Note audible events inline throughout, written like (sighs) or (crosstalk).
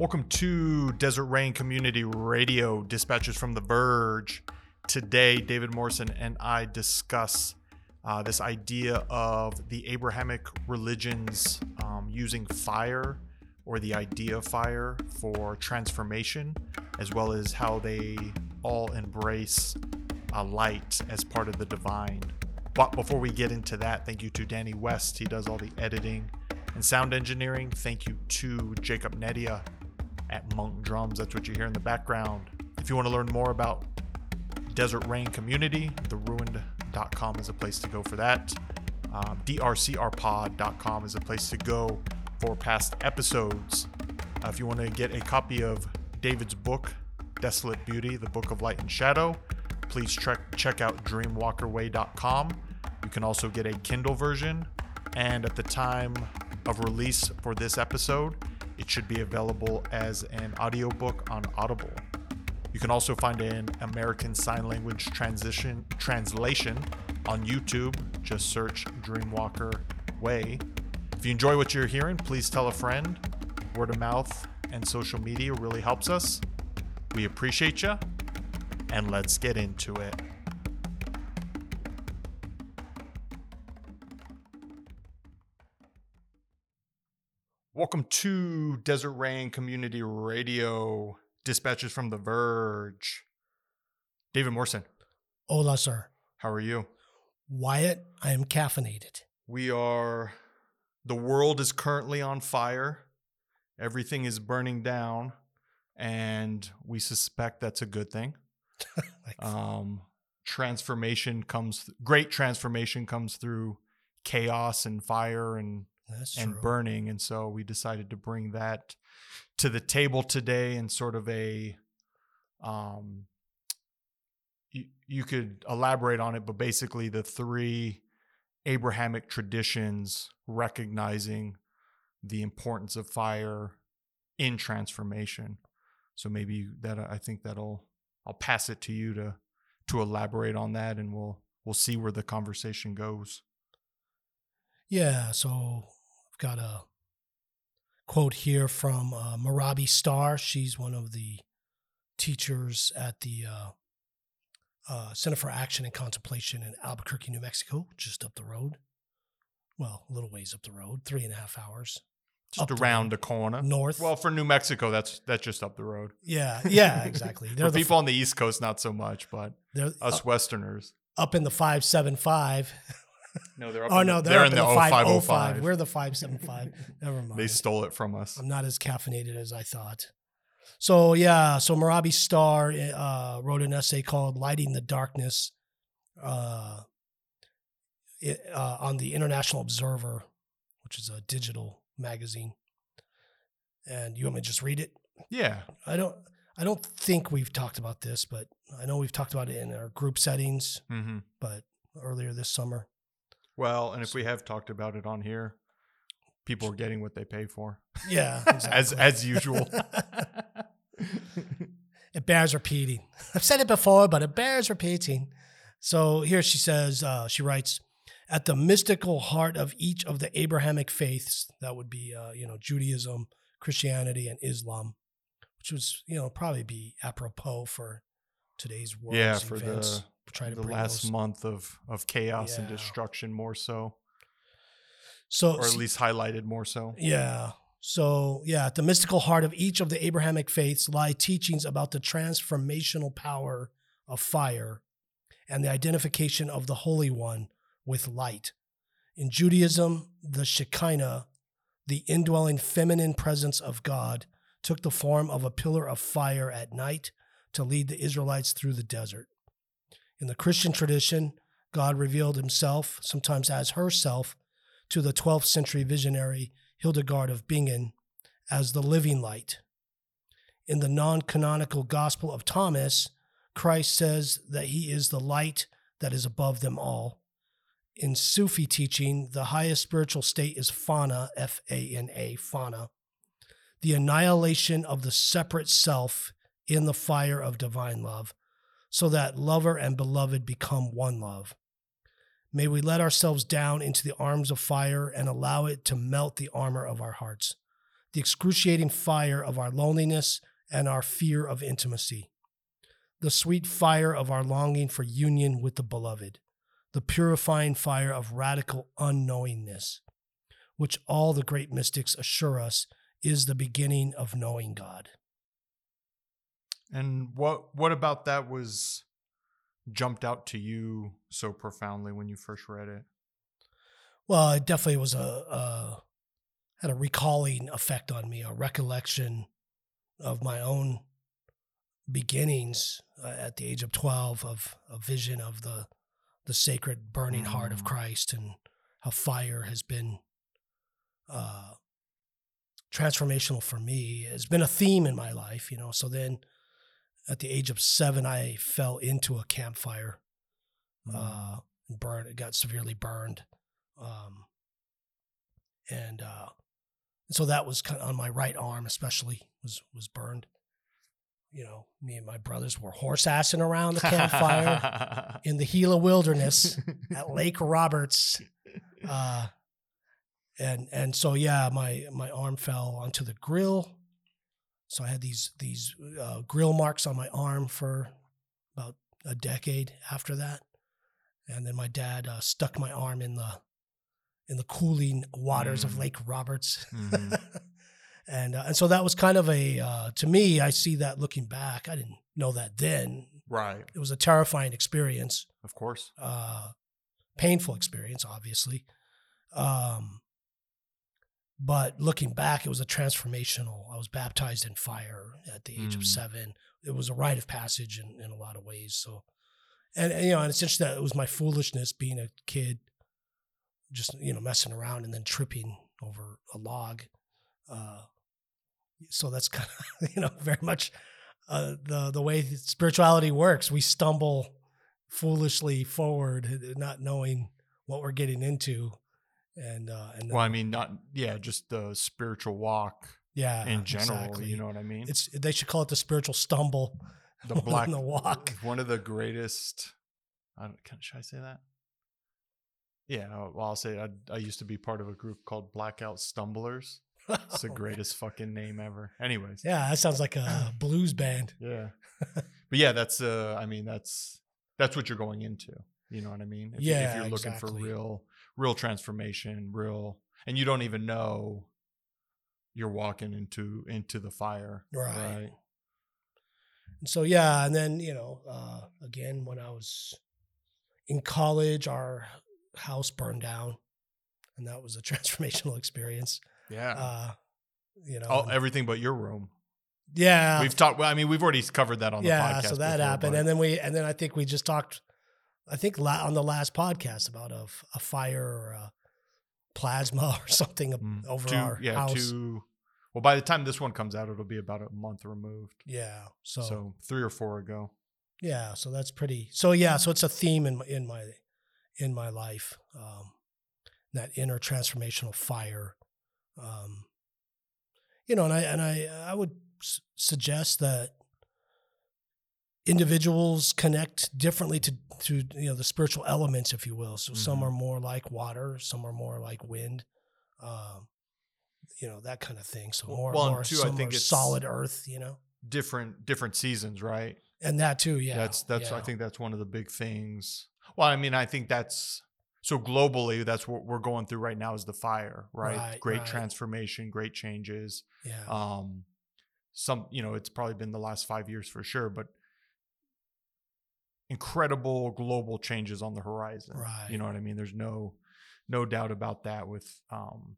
Welcome to Desert Rain Community Radio, dispatches from The Verge. Today, David Morrison and I discuss uh, this idea of the Abrahamic religions um, using fire or the idea of fire for transformation, as well as how they all embrace a light as part of the divine. But before we get into that, thank you to Danny West. He does all the editing and sound engineering. Thank you to Jacob Nedia at Monk Drums. That's what you hear in the background. If you want to learn more about Desert Rain Community, theruined.com is a place to go for that. Um, drcrpod.com is a place to go for past episodes. Uh, if you want to get a copy of David's book, Desolate Beauty, the Book of Light and Shadow, please check, check out dreamwalkerway.com. You can also get a Kindle version. And at the time of release for this episode, it should be available as an audiobook on Audible. You can also find an American Sign Language transition translation on YouTube. Just search Dreamwalker Way. If you enjoy what you're hearing, please tell a friend. Word of mouth and social media really helps us. We appreciate you, and let's get into it. Welcome to Desert Rain Community Radio, dispatches from The Verge. David Morrison, Hola, sir. how are you? Wyatt, I am caffeinated. We are, the world is currently on fire. Everything is burning down, and we suspect that's a good thing. (laughs) Um, transformation comes, great transformation comes through chaos and fire and that's and true. burning. And so we decided to bring that to the table today in sort of a um you, you could elaborate on it, but basically the three Abrahamic traditions recognizing the importance of fire in transformation. So maybe that I think that'll I'll pass it to you to to elaborate on that and we'll we'll see where the conversation goes. Yeah, so got a quote here from uh, Mirabai Starr. She's one of the teachers at the uh, uh, Center for Action and Contemplation in Albuquerque, New Mexico, just up the road. Well, a little ways up the road, three and a half hours Just Up the around the corner. north. Well, for New Mexico, that's that's just up the road. yeah, yeah, (laughs) exactly. For the, people on the East Coast, not so much, but us up, Westerners. up in the five seven five. No, they're up. Oh in no, the, they're, in up the in the 505. 0505. We're the 575. Never mind. They stole it from us. I'm not as caffeinated as I thought. So yeah, so Mirabai Starr uh, wrote an essay called "Lighting the Darkness" uh, it, uh, on the International Observer, which is a digital magazine. And you want me to just read it? Yeah, I don't. I don't think we've talked about this, but I know we've talked about it in our group settings, hmm but earlier this summer. Well, and if we have talked about it on here, people are getting what they pay for, Yeah, (laughs) as as usual. (laughs) It bears repeating. I've said it before, but it bears repeating. So here she says, uh, she writes, at the mystical heart of each of the Abrahamic faiths, that would be, uh, you know, Judaism, Christianity, and Islam, which was, you know, probably be apropos for today's world. yeah, for events. the Try to the last those. month of of chaos and destruction, more so, So, or at least highlighted more so. Yeah. So, yeah, at the mystical heart of each of the Abrahamic faiths lie teachings about the transformational power of fire and the identification of the Holy One with light. In Judaism, the Shekinah, the indwelling feminine presence of God, took the form of a pillar of fire at night to lead the Israelites through the desert. In the Christian tradition, God revealed himself, sometimes as herself, to the 12th century visionary Hildegard of Bingen as the living light. In the non canonical Gospel of Thomas, Christ says that he is the light that is above them all. In Sufi teaching, the highest spiritual state is fana, F A N A, fana, the annihilation of the separate self in the fire of divine love, so that lover and beloved become one love. May we let ourselves down into the arms of fire and allow it to melt the armor of our hearts. the excruciating fire of our loneliness and our fear of intimacy, the sweet fire of our longing for union with the beloved, the purifying fire of radical unknowingness, which all the great mystics assure us is the beginning of knowing God. And what what about that was jumped out to you so profoundly when you first read it? Well, it definitely was a, a had a recalling effect on me, a recollection of my own beginnings uh, at the age of 12 of a vision of the the sacred burning heart of Mm. Christ and how fire has been uh, transformational for me. It's been a theme in my life, you know. So then at the age of seven, I fell into a campfire, uh, and burned, it got severely burned. Um, and uh, so that was kind of on my right arm, especially was, was burned. You know, me and my brothers were horse assing around the campfire (laughs) in the Gila wilderness (laughs) at Lake Roberts. Uh, and and so yeah, my my arm fell onto the grill. So I had these these uh, grill marks on my arm for about a decade after that. And then my dad uh, stuck my arm in the in the cooling waters of Mm. Lake Roberts. Mhm. (laughs) and uh, and so that was kind of a uh, to me. I see that looking back. I didn't know that then. right, It was a terrifying experience of course. uh, painful experience, obviously. Um, but looking back, it was a transformational. I was baptized in fire at the age of Mm. seven. It was a rite of passage in, in a lot of ways. So, and, and, you know, and it's interesting that it was my foolishness being a kid, just you know, messing around and then tripping over a log. Uh, so that's kind of (laughs) you know very much uh, the the way spirituality works. We stumble foolishly forward, not knowing what we're getting into, and uh, and Well, I mean, not yeah, just the spiritual walk yeah, in general. exactly. You know what I mean? it's they should call it the spiritual stumble. (laughs) the black the walk. One of the greatest. I don't, can, should I say that? Yeah, well, I'll say I, I used to be part of a group called Blackout Stumblers. It's the (laughs) greatest fucking name ever. Anyways, Yeah, that sounds like a (clears throat) blues band. yeah, (laughs) but yeah, that's uh, I mean, that's that's what you're going into. You know what I mean? If, you- if Yeah, you're looking for real, real transformation, real, and you don't even know you're walking into into the fire, Right. And so yeah, and then you know, uh, again when I was in college, our house burned down, and that was a (laughs) transformational experience. Yeah. Uh, you know, Oh, everything but your room. yeah, We've talked. Well, I mean, we've already covered that on the podcast. So that before, happened, but- and then we, and then I think we just talked. I think la- on the last podcast about a, fire or a plasma (laughs) or something Mm, over two, our yeah, house. two. Well, by the time this one comes out, it'll be about a month removed. Yeah. So, So, three or four ago. yeah, so that's pretty. So yeah, so it's a theme in my in my in my life. Um, that inner transformational fire. Um, you know, and I and I I would s- suggest that individuals connect differently to to you know the spiritual elements, if you will. So some Mhm. are more like water, some are more like wind. Um, you know that kind of thing. So more, well, more two, I think are it's- solid earth. You know, Different different seasons, right? and that too. Yeah, that's that's. I think that's one of the big things. Well, I mean, I think that's so globally. That's what we're going through right now is the fire, right? Right, great right. transformation, great changes. yeah. um some you know it's probably been the last five years for sure but incredible global changes on the horizon Right. you know what i mean there's no no doubt about that with um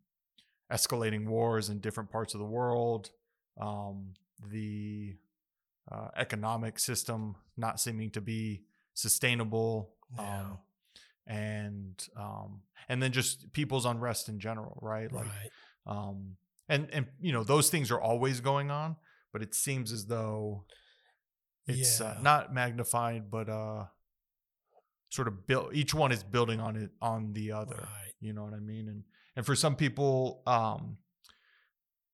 escalating wars in different parts of the world um the uh, economic system not seeming to be sustainable um and um and then just people's unrest in general right like right. um and and you know those things are always going on but it seems as though it's uh, not magnified but uh sort of built each one is building on it on the other Right. you know what i mean and and for some people um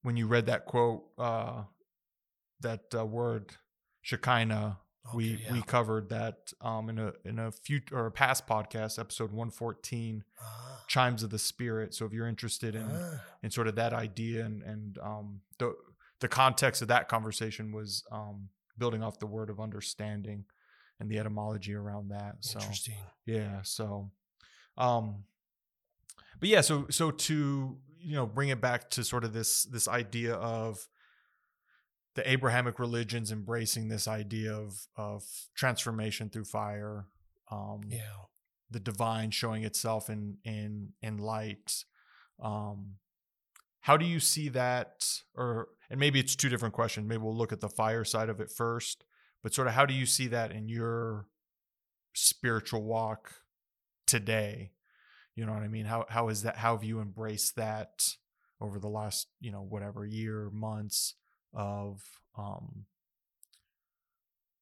when you read that quote uh that uh, word shekinah we yeah. we covered that um, in a in a future or a past podcast, episode one fourteen, Ah, chimes of the spirit. So if you're interested in ah, in sort of that idea and and um, the the context of that conversation was um, building off the word of understanding and the etymology around that. So interesting. yeah, so um but yeah, so so to you know bring it back to sort of this this idea of the Abrahamic religions embracing this idea of of transformation through fire, um Yeah. the divine showing itself in in in light. Um how do you see that or and maybe it's two different questions. Maybe we'll look at the fire side of it first, but sort of how do you see that in your spiritual walk today? You know what I mean? How how is that how have you embraced that over the last, you know, whatever year, months of um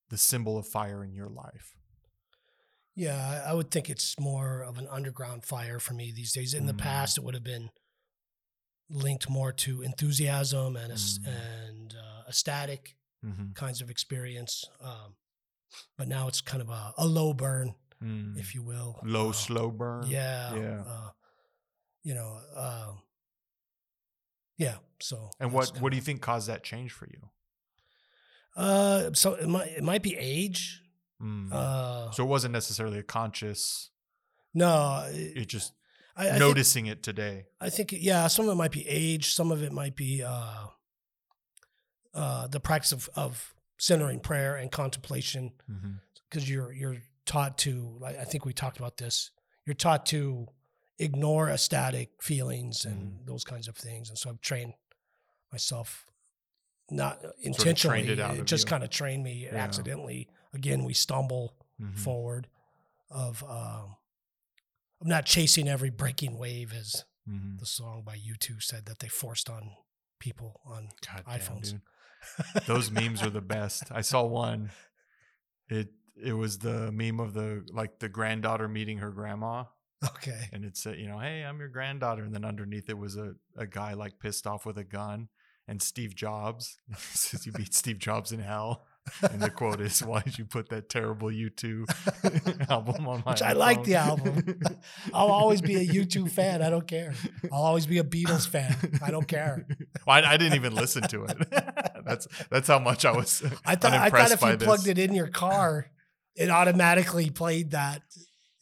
the symbol of fire in your life? Yeah, I would think it's more of an underground fire for me these days. In the Mm. past, it would have been linked more to enthusiasm and Mm. and uh, a static Mm-hmm. kinds of experience. Um, but now it's kind of a, a low burn, Mm. if you will. Low, Uh, slow burn. Yeah. Yeah. Uh, you know. Um, yeah. So. And what what do you think caused that change for you? Uh, so it might it might be age. Mm. Uh, so it wasn't necessarily a conscious. no, it, It just I, I think- noticing it today. I think yeah, some of it might be age, some of it might be uh, uh, the practice of, of centering prayer and contemplation, Mm-hmm. because you're you're taught to. Like I think we talked about this. You're taught to ignore ecstatic feelings and Mm-hmm. those kinds of things, and so I've trained myself not trained intentionally. it out it of just you. kind of trained me Yeah. accidentally. Again, we stumble Mm-hmm. forward of um, of not chasing every breaking wave as Mm-hmm. the song by U2 said that they forced on people on God iPhones. dude. (laughs) Those memes are the best. I saw one. It it was the meme of the like the granddaughter meeting her grandma, okay. and it said, you know, hey, I'm your granddaughter, and then underneath it was a a guy like pissed off with a gun, and Steve Jobs (laughs) says you beat Steve Jobs in hell. And the quote is, "Why did you put that terrible U2 (laughs) album on my?" Which I like the album. (laughs) I'll always be a U2 fan. I don't care. I'll always be a Beatles fan. I don't care. (laughs) Well, I, I didn't even listen to it. that's that's how much I was. I thought I thought if you this. plugged it in your car, it automatically played that.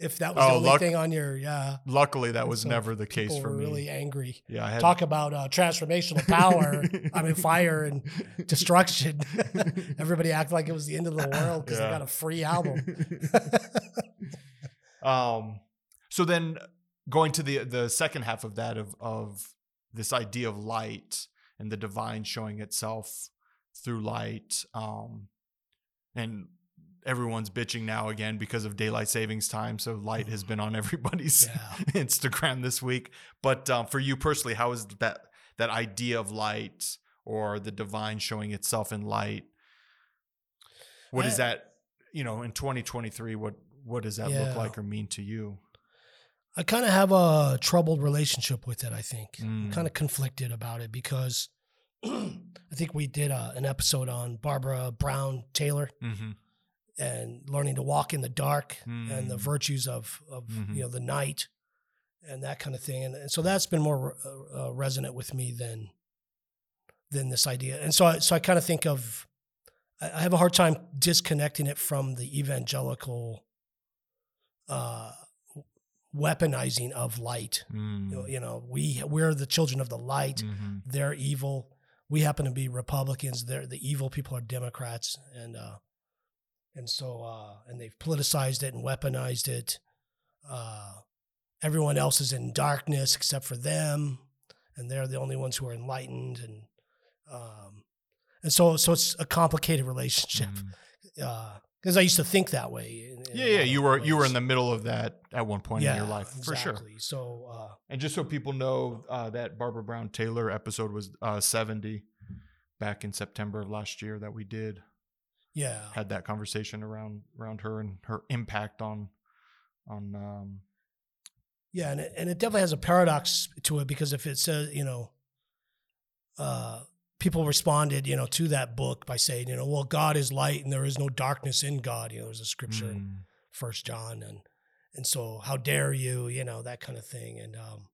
If that was the Oh, only luck- thing on your yeah, Luckily, that was So never the case for were me. really angry. yeah, had Talk about uh, transformational power. I mean, (laughs) fire and destruction. (laughs) Everybody acted like it was the end of the world because Yeah. they got a free album. (laughs) um, so then going to the the second half of that of of this idea of light and the divine showing itself through light, um, and everyone's bitching now again because of daylight savings time. So light has been on (laughs) everybody's Yeah. (laughs) Instagram this week. But um, for you personally, how is that that idea of light or the divine showing itself in light? What is I- that? You know, in 2023, what what does that Yeah. look like or mean to you? I kind of have a troubled relationship with it. I think Mm. kind of conflicted about it because (clears throat) I think we did a, an episode on Barbara Brown Taylor Mm-hmm. And learning to walk in the dark and the Mm. virtues of of Mhm. you know the night and that kind of thing. And, and so that's been more uh, uh, resonant with me than than this idea. And so I, so I kind of think of I I have a hard time disconnecting it from the evangelical uh, weaponizing of light. Mm. You know, you know, we we're the children of the light. Mhm. They're evil. We happen to be Republicans. They're the evil people are Democrats, and uh, and so uh, and they've politicized it and weaponized it. Uh, everyone else is in darkness except for them, and they're the only ones who are enlightened, and um, and so so it's a complicated relationship Mm. because I used to think that way. in- in Yeah, yeah, you were you were in the middle of that at one point in your life for sure. So uh, And just so people know, uh, that Barbara Brown Taylor episode was uh, 70 back in September of last year that we did yeah, had that conversation around around her and her impact on on um, Yeah, and it, and it definitely has a paradox to it because if it says, you know, uh, people responded, you know, to that book by saying, you know, well, God is light and there is no darkness in God. You know, there's a scripture in Mm. First John, and and so how dare you, you know, that kind of thing, and um,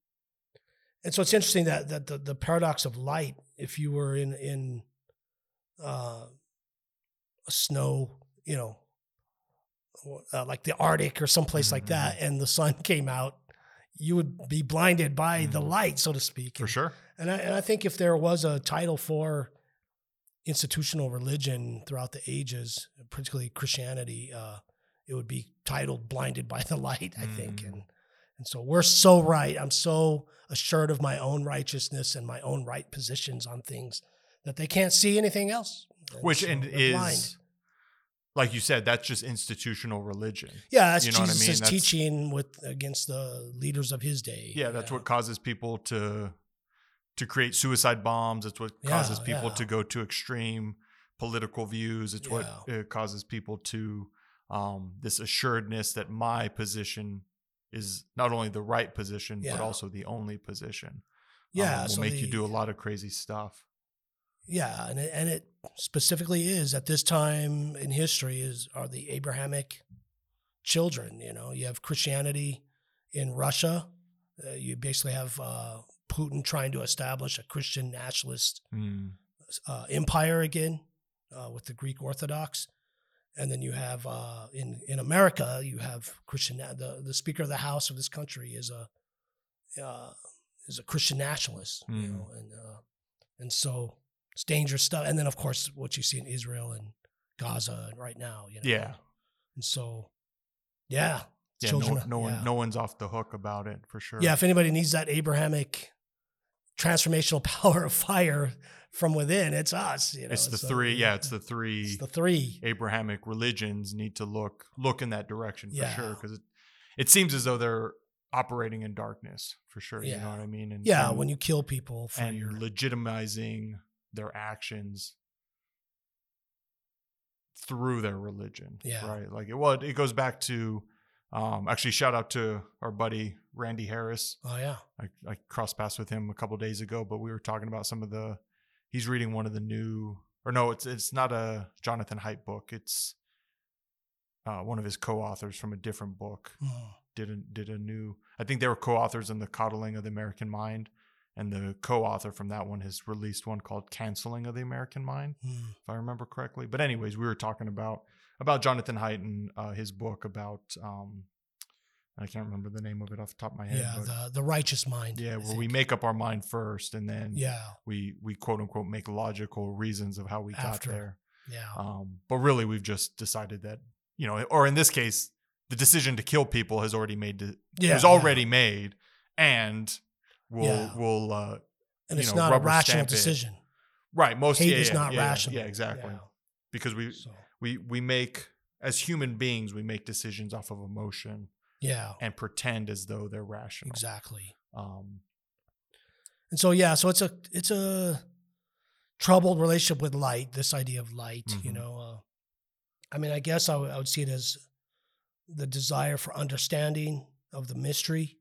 and so it's interesting that that the, the paradox of light. If you were in in uh, snow, you know, uh, like the Arctic or someplace like that, Mm-hmm. and the sun (laughs) came out, you would be blinded by the Mhm. light, so to speak. For And- sure. and I, and I think if there was a title for institutional religion throughout the ages, particularly Christianity, uh, it would be titled "Blinded by the Light." I think, Mm. and and so we're so right. I'm so assured of my own righteousness and my own right positions on things that they can't see anything else. Which and is blind. like you said, that's just institutional religion. yeah, that's you know what I Jesus' mean? That's- teaching with against the leaders of his day. Yeah, that's what causes people to to create suicide bombs. It's what causes Yeah, people yeah. to go to extreme political views. It's what uh, causes people to um, this assuredness that my position is not only the right position Yeah. but also the only position. Yeah, um, will so make you do a lot of crazy stuff. Yeah, and it, and it specifically is at this time in history is are the Abrahamic children. You know, you have Christianity in Russia. Uh, you basically have uh, Putin trying to establish a Christian nationalist Mm. uh, empire again uh, with the Greek Orthodox, and then you have uh, in in America you have Christian. The the Speaker of the House of this country is a uh, is a Christian nationalist, you Mm. know, and uh, and so it's dangerous stuff. And then of course what you see in Israel and Gaza right now, you know, Yeah. and so yeah, Yeah, no, children- no one, yeah. no one's off the hook about it for sure. Yeah, if anybody needs that Abrahamic transformational (laughs) power of fire from within, it's us. You know, it's the so, three. Yeah, it's the three. it's the three. Abrahamic religions need to look look in that direction for Yeah. sure because it, it seems as though they're operating in darkness for sure. You know what I mean? And, Yeah, and, when you kill people for and your legitimizing their actions through their religion. Yeah. Right. Like it well, it goes back to um actually shout out to our buddy Randy Harris. oh yeah I, I crossed paths with him a couple days ago, but we were talking about some of the. He's reading one of the new, or no, it's it's not a Jonathan Haidt book. It's uh, one of his co-authors from a different book. Mm. Did a, did a new. I think they were co-authors in the Coddling of the American Mind, and the co-author from that one has released one called Canceling of the American Mind, Mm. if I remember correctly. But anyways, we were talking about about Jonathan Haidt and uh, his book about. Um, I can't remember the name of it off the top of my head. yeah the the righteous mind yeah, I where we make up our mind first, and then yeah we we quote unquote make logical reasons of how we After. got there. yeah Um, but really, we've just decided that you know, or in this case, the decision to kill people has already made. De- yeah was yeah. already made, and we'll Yeah. we'll uh, and it's know, not a rational stamp it. decision right. Most hate yeah, is yeah, not yeah, yeah, rational Yeah, exactly. Yeah. Because we so we we make as human beings we make decisions off of emotion yeah and pretend as though they're rational. exactly Um, and so yeah so it's a it's a troubled relationship with light this idea of light you Mhm. know uh, i mean i guess I would- I would see it as the desire for understanding of the mystery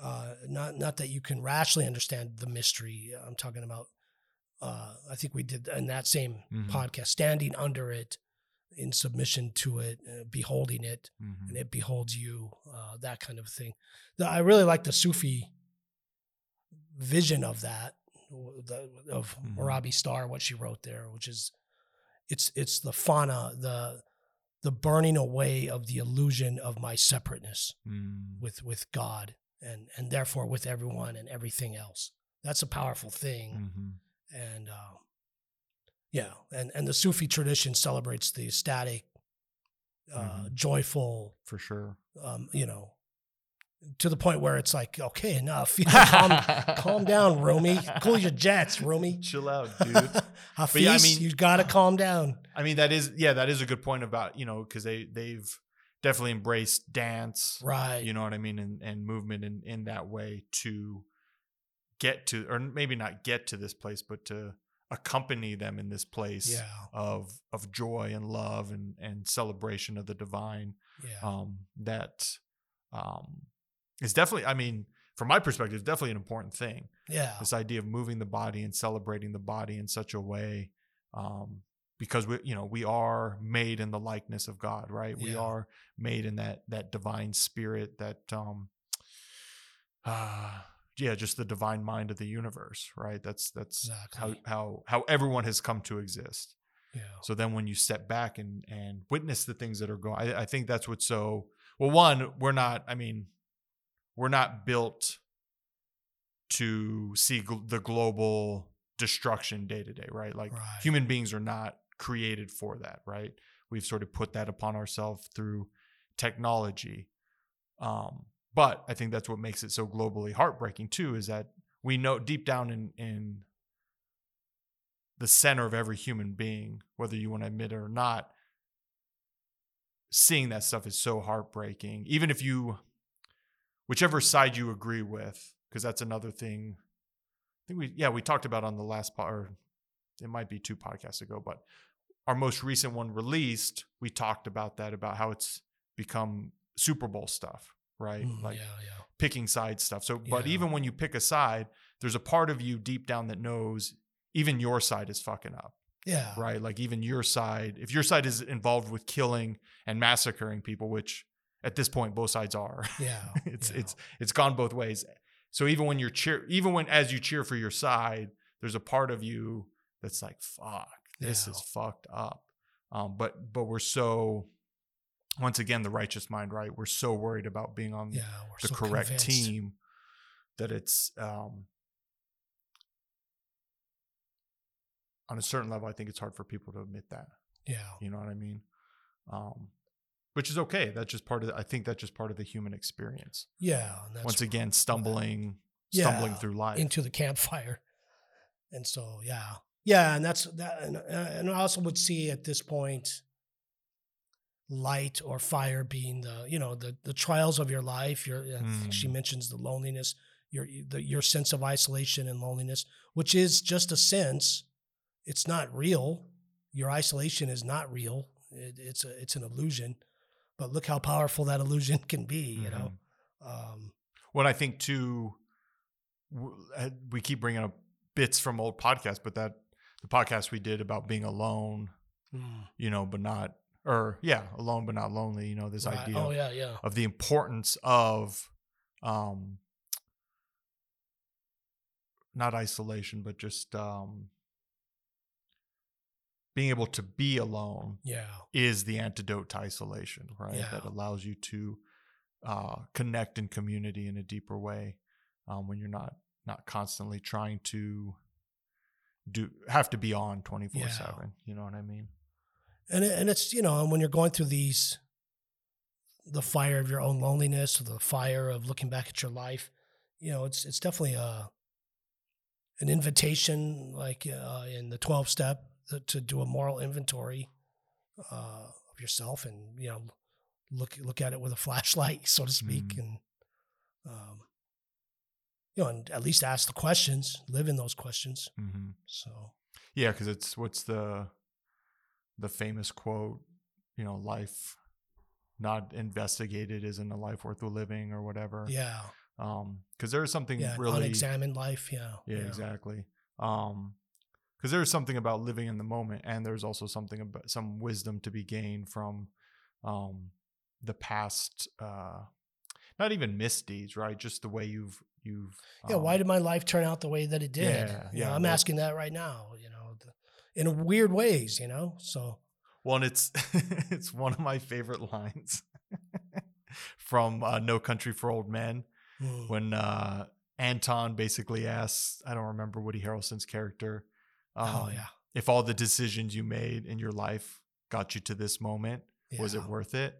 uh, not not that you can rationally understand the mystery i'm talking about uh, i think we did in that same Mhm. podcast standing under it in submission to it uh, beholding it mhm. and it beholds you, uh, that kind of thing. The- I really like the Sufi vision of that, the, of Mhm. Arabi Star, what she wrote there, which is it's it's the fana, the the burning away of the illusion of my separateness Mm. with with God and and therefore with everyone and everything else. That's a powerful thing Mhm. and um, yeah, and and the Sufi tradition celebrates the ecstatic, uh, Mhm. joyful, for sure. um, you know, to the point where it's like, okay, enough, (laughs) you know, calm, (laughs) calm down, Rumi. cool your jets, Rumi. (laughs) Chill out, dude. Hafiz, yeah, I mean- you gotta calm down. I mean, that is yeah, that is a good point about you know because they they've definitely embraced dance, Right. you know what I mean, and and movement in in that way to get to or maybe not get to this place, but to accompany them in this place yeah. of of joy and love and and celebration of the divine. Yeah. Um, that um is definitely. I mean, from my perspective, definitely an important thing. Yeah. This idea of moving the body and celebrating the body in such a way, um, because we, you know, we are made in the likeness of God, right? We are made in that that divine spirit, that um, uh, yeah, just the divine mind of the universe, right? That's that's Exactly. how how how everyone has come to exist. Yeah. So then when you step back and and witness the things that are going, I, I think that's what's so well. One, we're not. I mean, we're not built to see gl- the global destruction day to day, right? Like Right. human beings are not created for that, right? We've sort of put that upon ourselves through technology. Um, but I think that's what makes it so globally heartbreaking too, is that we know deep down in in the center of every human being, whether you want to admit it or not, seeing that stuff is so heartbreaking. Even if you, whichever side you agree with, because that's another thing. I think we, yeah, we talked about on the last part, or it might be two podcasts ago, but our most recent one released, we talked about that, about how it's become Super Bowl stuff, right? Mm, like yeah. Yeah. picking side stuff. So, but Yeah. even when you pick a side, there's a part of you deep down that knows even your side is fucking up, Yeah. right? Like even your side, if your side is involved with killing and massacring people, which at this point both sides are, Yeah. (laughs) it's yeah. it's it's gone both ways. So even when you're cheer, even when as you cheer for your side, there's a part of you that's like, "Fuck, this Yeah. is fucked up." Um, but but we're so, once again, the righteous mind, right? We're so worried about being on yeah. The so correct convinced. team that it's um on a certain level i think it's hard for people to admit that Yeah. you know what i mean um which is okay that's just part of the, i think that's just part of the human experience Yeah. that's once again stumbling Yeah, stumbling through life into the campfire. And so, yeah. Yeah. And that's that. And, and I also would see at this point light or fire being the, you know, the, the trials of your life. Your, think she Mm. mentions the loneliness, your, the, your sense of isolation and loneliness, which is just a sense. It's not real. Your isolation is not real. It, it's a, it's an illusion, but look how powerful that illusion (laughs) can be, you know? Mhm. Um, what i think too uh, we keep bringing up bits from old podcasts but that the podcast we did about being alone mm, you know but not or yeah alone but not lonely you know this right. idea Oh of- yeah. Yeah. of the importance of um not isolation but just um being able to be alone Yeah. is the antidote to isolation right Yeah. that allows you to uh connect in community in a deeper way um when you're not not constantly trying to do have to be on 24 7 you know what i mean and and it's you know and when you're going through these the fire of your own loneliness or the fire of looking back at your life you know it's it's definitely a an invitation like uh, in the 12 step to, to do a moral inventory uh, of yourself and you know look look at it with a (laughs) flashlight so to speak Mhm. and um, you know and at least ask the questions live in those questions hmm so Yeah, because it's what's the the famous quote, you know, life not investigated isn't a life worth living or whatever. yeah Um, because there is something yeah really unexamined life yeah yeah, exactly. Um, because there is something about living in the moment, and there's also something about some wisdom to be gained from, um, the past. Uh, not even misdeeds, right? Just the way you've you've. Yeah, why um, did my life turn out the way that it did? Yeah, You know, yeah, I'm well- asking that right now. You know, the, in weird ways. You know, so Well, it's (laughs) it's one of my favorite lines (laughs) from uh, No Country for Old Men mm, when uh, Anton basically asks, I don't remember Woody Harrelson's character, um, oh yeah, if all the decisions you made in your life got you to this moment, was it worth it?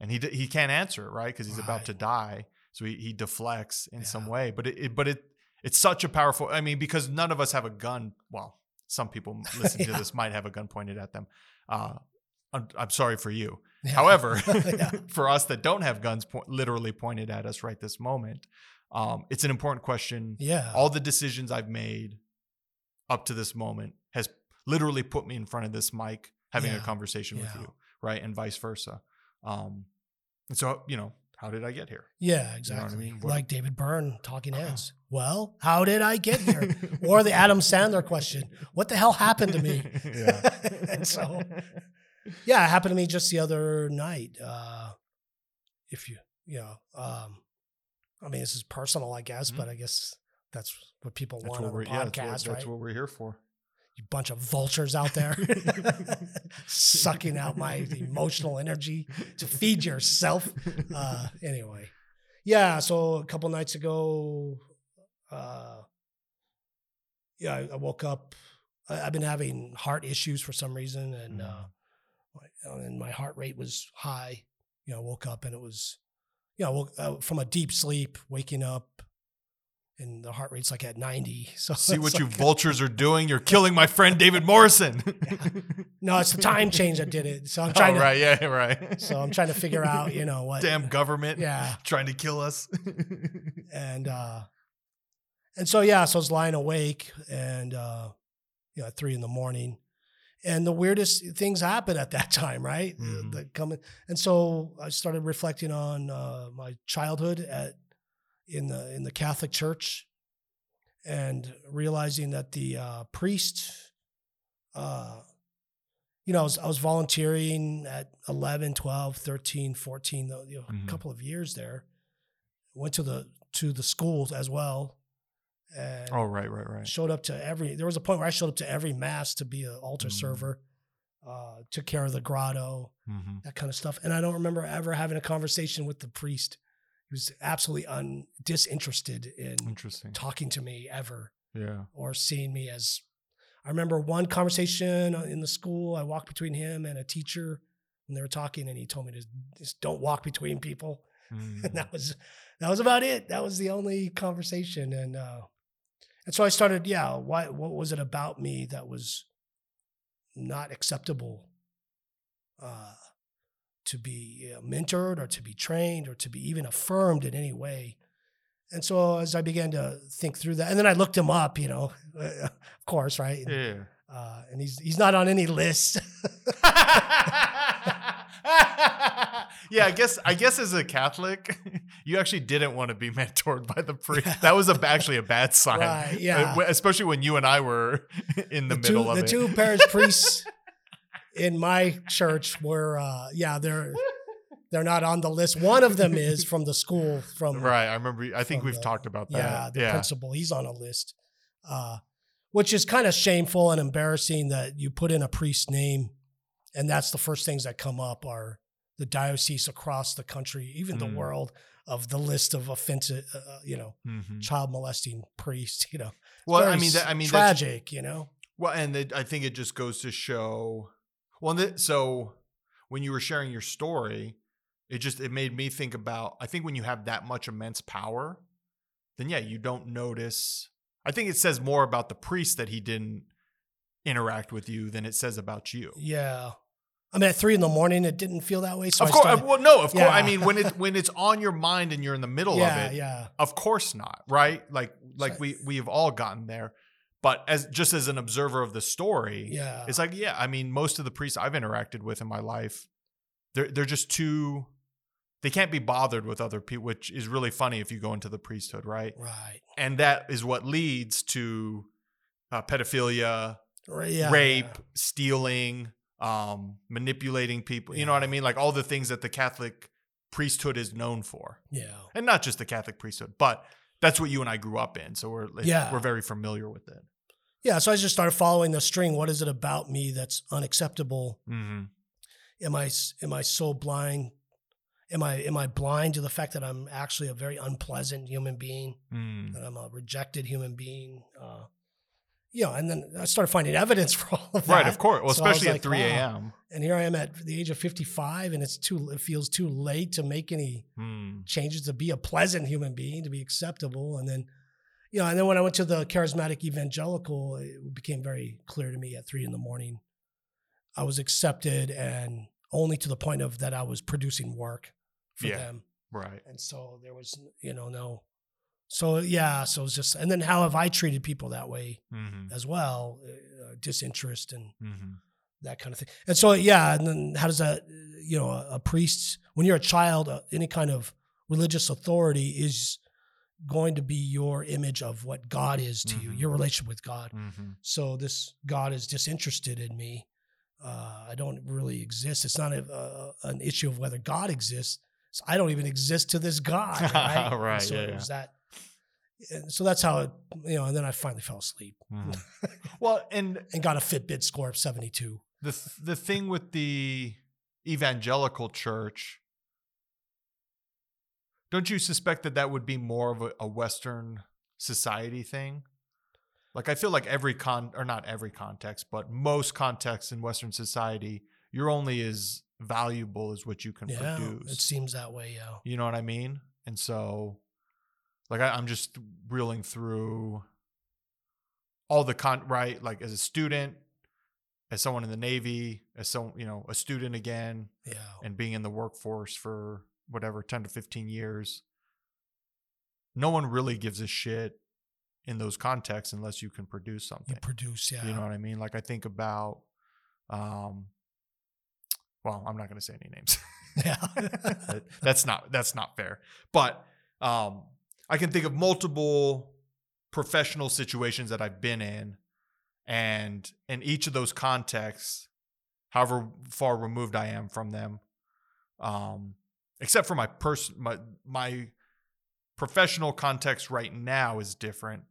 And he d- he can't answer it, right? Because he's about to die, so he, he deflects in some way. But it, it but it it's such a powerful. I mean, because none of us have a gun. Well, some people (laughs) listening to this might have a gun pointed at them. Uh, I'm, I'm sorry for you. yeah. However, (laughs) (laughs) for us that don't have guns po- literally pointed at us right this moment, um, it's an important question. yeah, All the decisions I've made up to this moment has literally put me in front of this mic having a Yeah. conversation with you, right, and vice versa. Um, and so you know, how did I get here? Yeah, You know I exactly. mean? What- Like David Byrne, Talking Heads. well, how did I get here? (laughs) or the Adam Sandler question: What the hell happened to me? (laughs) yeah. and (laughs) so, yeah, it happened to me just the other night. Uh, if you, you know, um, I mean, this is personal, I guess, Mhm. but I guess that's what people That's want what on a yeah, that's, podcast, what, that's what we're here for. You bunch of vultures out there (laughs) sucking out my emotional energy to feed yourself. Uh, anyway, yeah. So a couple nights ago, uh, yeah, I, I woke up. I, I've been having heart issues for some reason, and Mm. uh, my, and my heart rate was high. You know, I woke up and it was, you know, woke, uh, from a deep sleep, waking up, and the heart rate's like at ninety. (laughs) So See what you like- (laughs) vultures are doing. You're killing my friend David Morrison. (laughs) No, it's the time change that did it. So I'm oh, trying to. right, yeah, right. So I'm trying to figure out, you know, what. Damn government. Yeah, Trying to kill us. and uh, and so yeah, so I was lying awake, and uh, you know, at three in the morning, and the weirdest things happen at that time, right? Mhm. That come in. and so I started reflecting on uh, my childhood at in the in the Catholic Church, and realizing that the uh, priest. Uh, you know, I was, I was volunteering at 11, 12, 13, 14, you know, Mhm. a couple of years there. Went to the to the schools as well. And oh, right, right, right. showed up to every there was a point where I showed up to every mass to be an altar Mm. server, uh, took care of the grotto, hmm that kind of stuff. And I don't remember ever having a conversation with the priest. He was absolutely un, disinterested in Interesting. talking to me ever Yeah. or seeing me as I remember one conversation in the school. I walked between him and a teacher when they were talking, and he told me to just don't walk between people. (laughs) Mm. And that was that was about it. That was the only conversation, and uh, and so I started. Yeah, why? What was it about me that was not acceptable? Uh, to be uh, mentored or to be trained or to be even affirmed in any way. And so as I began to think through that, and then I looked him up, you know, (laughs) of course, right? Yeah. Uh, and he's he's not on any list. (laughs) yeah, I guess I guess as a Catholic, (laughs) you actually didn't want to be mentored by the priest. That was a, actually a bad sign. Right, yeah. Uh, Especially when you and I were in the, middle two, of the it. two parish priests in my church were, uh, yeah, they're they're not on the list. One of them is from the school from right. I remember. I think we've the- talked about that. yeah, the yeah. principal. He's on a list, uh, which is kind of shameful and embarrassing that you put in a priest's name, and that's the first things that come up are the diocese across the country, even Mm. the world, of the list of offensive, uh, you know, Mhm. child molesting priests. (laughs) You know, Well, I mean, that, I mean, that's- tragic. You know, Well, and it, I think it just goes to show. Well, th- so when you were sharing your story, it just it made me think about. I think when you have that much immense power, then yeah, you don't notice. I think it says more about the priest that he didn't interact with you than it says about you. yeah. I mean, at three in the morning, it didn't feel that way. So of I course, started- uh, well, no, of course. I mean, when it (laughs) when it's on your mind and you're in the middle yeah, of it, yeah, of course not, right? Like like So- we we have all gotten there, but as just as an observer of the story, yeah. It's like, yeah, I mean, most of the priests I've interacted with in my life, they're they're just too they can't be bothered with other people, which is really funny if you go into the priesthood, right? right. And that is what leads to uh, pedophilia, yeah, rape, stealing, um, manipulating people. You know what I mean? Like all the things that the Catholic priesthood is known for, Yeah. and not just the Catholic priesthood, but that's what you and I grew up in, so we're Yeah. we're very familiar with it. Yeah. So I just started following the string. What is it about me that's unacceptable? Mm-hmm. Am I am I so blind? Am I am I blind to the fact that I'm actually a very unpleasant human being? Mm. That I'm a rejected human being? Uh, you know, and then I started finding evidence (laughs) for all of that. Right, of course. Well, So especially at like, 3 wow. a.m. And here I am at the age of 55, and it's too. It feels too late to make any Mm. changes to be a pleasant human being, to be acceptable. And then, you know, and then when I went to the charismatic evangelical, it became very clear to me at three in the morning. I was accepted and only to the point of that I was producing work for Yeah. them. Right. And so there was, you know, no. So yeah, so it's just, and then how have I treated people that way Mm-hmm. as well? Uh, disinterest and Mm-hmm. that kind of thing. And so, yeah, and then how does that, you know, a, a priest, when you're a child, uh, any kind of religious authority is going to be your image of what God is to you, Mhm. your relationship with God. Mhm. So this God is disinterested in me. Uh, I don't really exist. It's not a, a, an issue of whether God exists. So I don't even exist to this God. (laughs) Right. Right, So yeah, it yeah. that. So that's how it, you know. And then I finally fell asleep Mhm. (laughs) well, and and got a Fitbit score of seventy two. the th- the thing with the evangelical church don't you suspect that that would be more of a, a western society thing like i feel like every con or not every context but most contexts in western society you're only as valuable as what you can Yeah, produce it seems that way. Yeah. you know what i mean and so like I, i'm just reeling through all the con right like as a student as someone in the navy as some you know a student again Yeah. and being in the workforce for whatever 10 to 15 years no one really gives a shit in those contexts unless you can produce something You produce. Yeah. you know what i mean like i think about um well i'm not going to say any names Yeah. (laughs) That's not that's not fair but um i can think of multiple professional situations that i've been in and in each of those contexts however far removed i am from them um except for my person my my professional context right now is different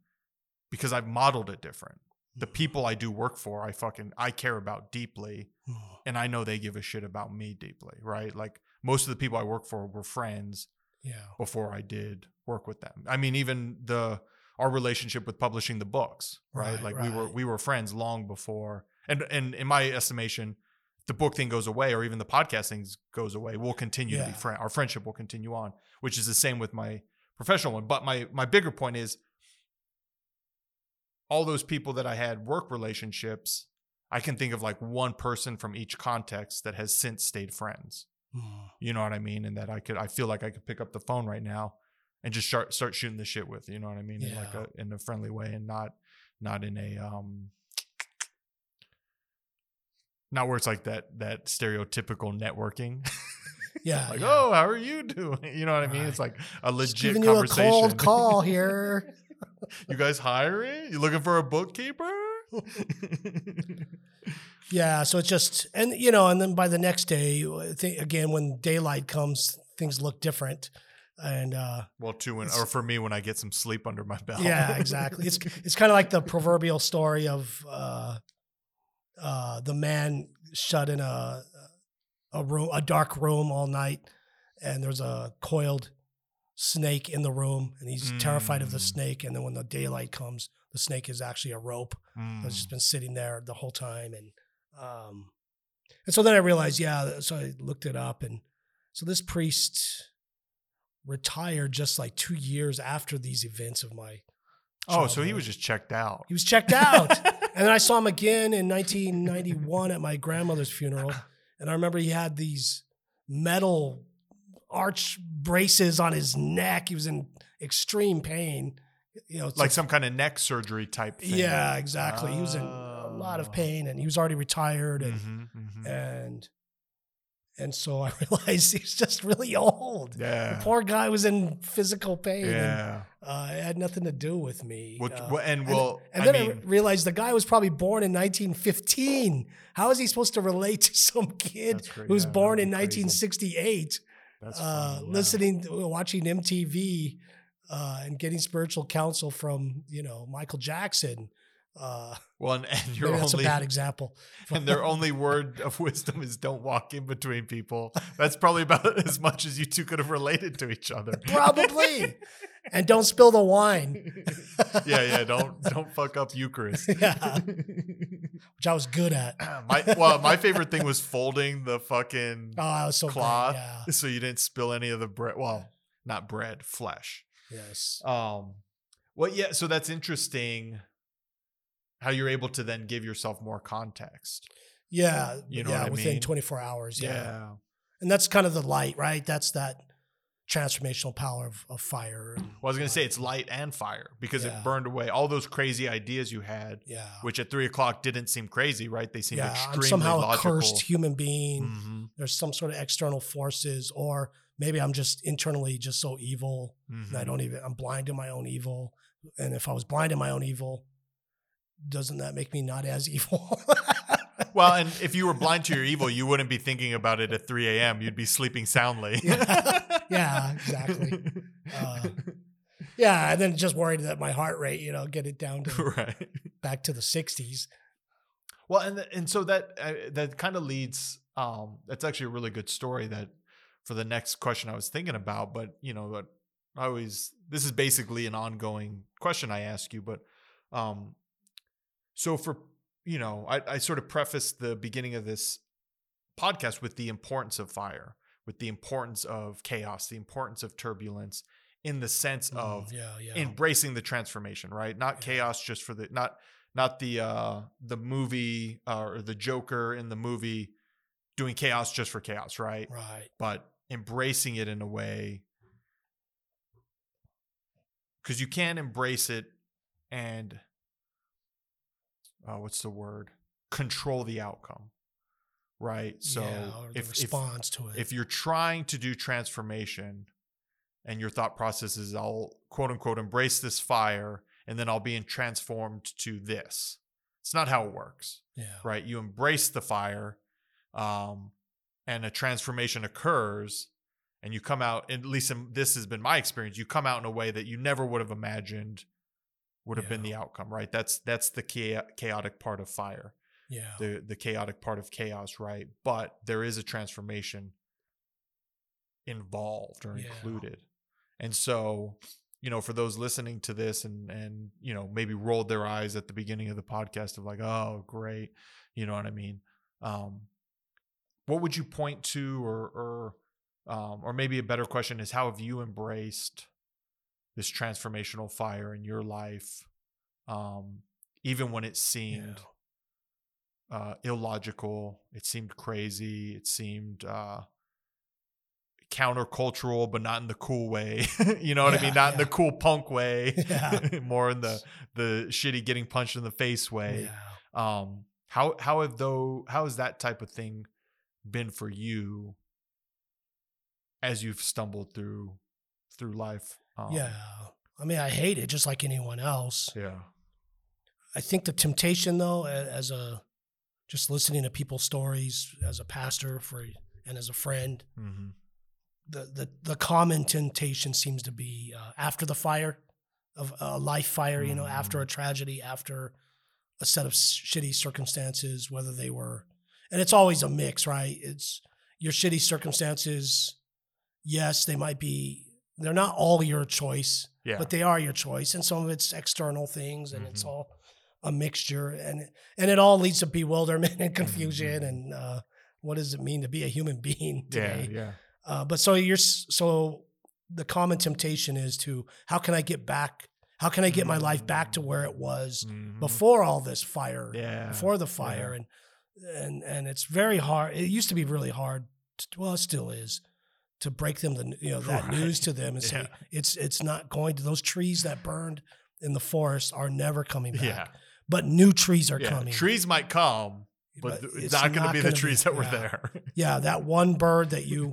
because i've modeled it different the hmm. people i do work for i fucking i care about deeply (sighs) and I know they give a shit about me deeply, right? Like most of the people I work for were friends Yeah. before I did work with them. I mean, even the our relationship with publishing the books, right? Right, like we were we were friends long before. And and in my estimation, the book thing goes away or even the podcast thing goes away, we'll continue to be friend. Our friendship will continue on, which is the same with my professional one. But my my bigger point is all those people that I had work relationships, I can think of like one person from each context that has since stayed friends. Mm. You know what I mean? And that I could, I feel like I could pick up the phone right now and just start start shooting the shit with. You know what I mean? In like Yeah. a in a friendly way and not not in a um not where it's like that that stereotypical networking. (laughs) Yeah. like, yeah. oh, how are you doing? (laughs) You know what I mean? It's like a Just legit giving you a cold (laughs) call here. you guys hiring? You looking for a bookkeeper? Yeah, so it's just and you know, and then by the next day, think again when daylight comes, things look different, and uh, well, two when, or for me when I get some sleep under my belt. yeah, exactly. It's it's kind of like the proverbial story of uh, uh, the man shut in a a room, a dark room all night, and there's a coiled snake in the room, and he's terrified of the Mm. snake. And then when the daylight comes, the snake is actually a rope. Mm. It's just been sitting there the whole time, and um, and so then I realized, yeah. So I looked it up, and so this priest retired just like two years after these events of my. oh, so he was just checked out. he was checked out, (laughs) and then I saw him again in 1991 at my grandmother's funeral, and I remember he had these metal arch braces on his neck. He was in extreme pain. You know, like some kind of neck surgery type thing. yeah, exactly. He was in a lot of Oh. pain, and he was already retired, and Mhm, mhm. and and so I (laughs) realized he's just really old. Yeah. The poor guy was in physical pain. And, yeah. uh, it had nothing to do with me. Which, Uh, well, and and- well, and I then I, mean, realized the guy was probably born in 1915. How is he supposed to relate to some kid cra- who was yeah, born in crazy. 1968, that's uh, funny, yeah. listening, watching MTV, uh, and getting spiritual counsel from you know Michael Jackson? Uh, (laughs) Well, and, and maybe your that's only a bad (laughs) example. and their only (laughs) word of wisdom is don't walk in between people. That's probably about as much as you two could have related to each other. Probably. and don't spill the wine. yeah, yeah. Don't don't fuck up Eucharist. Yeah. Which I was good at. (clears throat) my well, my favorite thing was folding the fucking Oh, I was so cloth. Yeah. so you didn't spill any of the bread. Well, not bread, flesh. Yes. Um, well, yeah. So that's interesting. How you're able to then give yourself more context. Yeah. You know yeah. what I within mean? 24 hours. Yeah. Yeah. And that's kind of the light, right? That's that transformational power of, of fire. and, Well, I was gonna uh, say it's light and fire because Yeah. it burned away all those crazy ideas you had, Yeah. which at three o'clock didn't seem crazy, right? They seemed yeah. I'm somehow logical. a cursed human being. Mhm. There's some sort of external forces, or maybe I'm just internally just so evil and I don't even I'm blind to my own evil. And if I was blind to my own evil, doesn't that make me not as (laughs) evil? Well, and if you were blind to your evil, you wouldn't be thinking about it at 3 a.m. You'd be sleeping soundly. (laughs) Yeah. Yeah, exactly. Uh, yeah, and then just worried that my heart rate, you know, get it down to (laughs) right. back to the 60s. Well, and and so that uh, that kind of leads. Um, that's actually a really good story that for the next question I was thinking about. But you know, but I always this is basically an ongoing question I ask you. But um, so for you know, I, I sort of prefaced the beginning of this podcast with the importance of fire, with the importance of chaos, the importance of turbulence, in the sense of Mm, yeah, yeah. embracing the transformation right not Yeah. chaos just for the not not the uh the movie uh, or the joker in the movie doing chaos just for chaos right right. but embracing it in a way because you can embrace it and uh, what's the word control the outcome right so yeah, or the if, if to it. if you're trying to do transformation and your thought process is I'll quote unquote embrace this fire and then I'll be transformed to this. It's not how it works, yeah. right? You embrace the fire um, and a transformation occurs and you come out, at least in, this has been my experience, you come out in a way that you never would have imagined would have been the outcome, right? That's that's the cha- chaotic part of fire Yeah. the the chaotic part of chaos, right? But there is a transformation involved or Yeah. included. And so, you know, for those listening to this and and you know, maybe rolled their eyes at the beginning of the podcast of like, "Oh, great." You know what I mean? Um what would you point to or or um or maybe a better question is how have you embraced this transformational fire in your life um even when it seemed uh, illogical. It seemed crazy. It seemed uh, countercultural, but not in the cool way. (laughs) you know what I mean? Not in the cool punk way. (laughs) Yeah. (laughs) More in the the shitty getting punched in the face way. Yeah. Um, how how have though how has that type of thing been for you as you've stumbled through through life? Um, yeah. I mean, I hate it just like anyone else. Yeah. I think the temptation, though, as a just listening to people's stories as a pastor for and as a friend, hmm the the the common temptation seems to be uh, after the fire of a life fire. You know, after Mm. a tragedy, after a set of shitty circumstances, whether they were, and it's always a mix, right? It's your shitty circumstances. Yes, they might be. They're not all your choice Yeah. but they are your choice and some of it's external things and it's Mhm. all a mixture and and it all leads to bewilderment and confusion Mhm. and uh, what does it mean to be a human (laughs) being yeah. today Yeah. uh, but so you're so the common temptation is to how can i get back how can i get my life back to where it was Mhm. before all this fire Yeah. before the fire and and and it's very hard it used to be really hard to, well it still is to break them the you know that Right. news to them and say Yeah. it's it's not going to those trees that burned in the forest are never coming back Yeah. but new trees are yeah. coming Trees might come, but, th- it's, not going to be the trees that were there. (laughs) yeah that one bird that you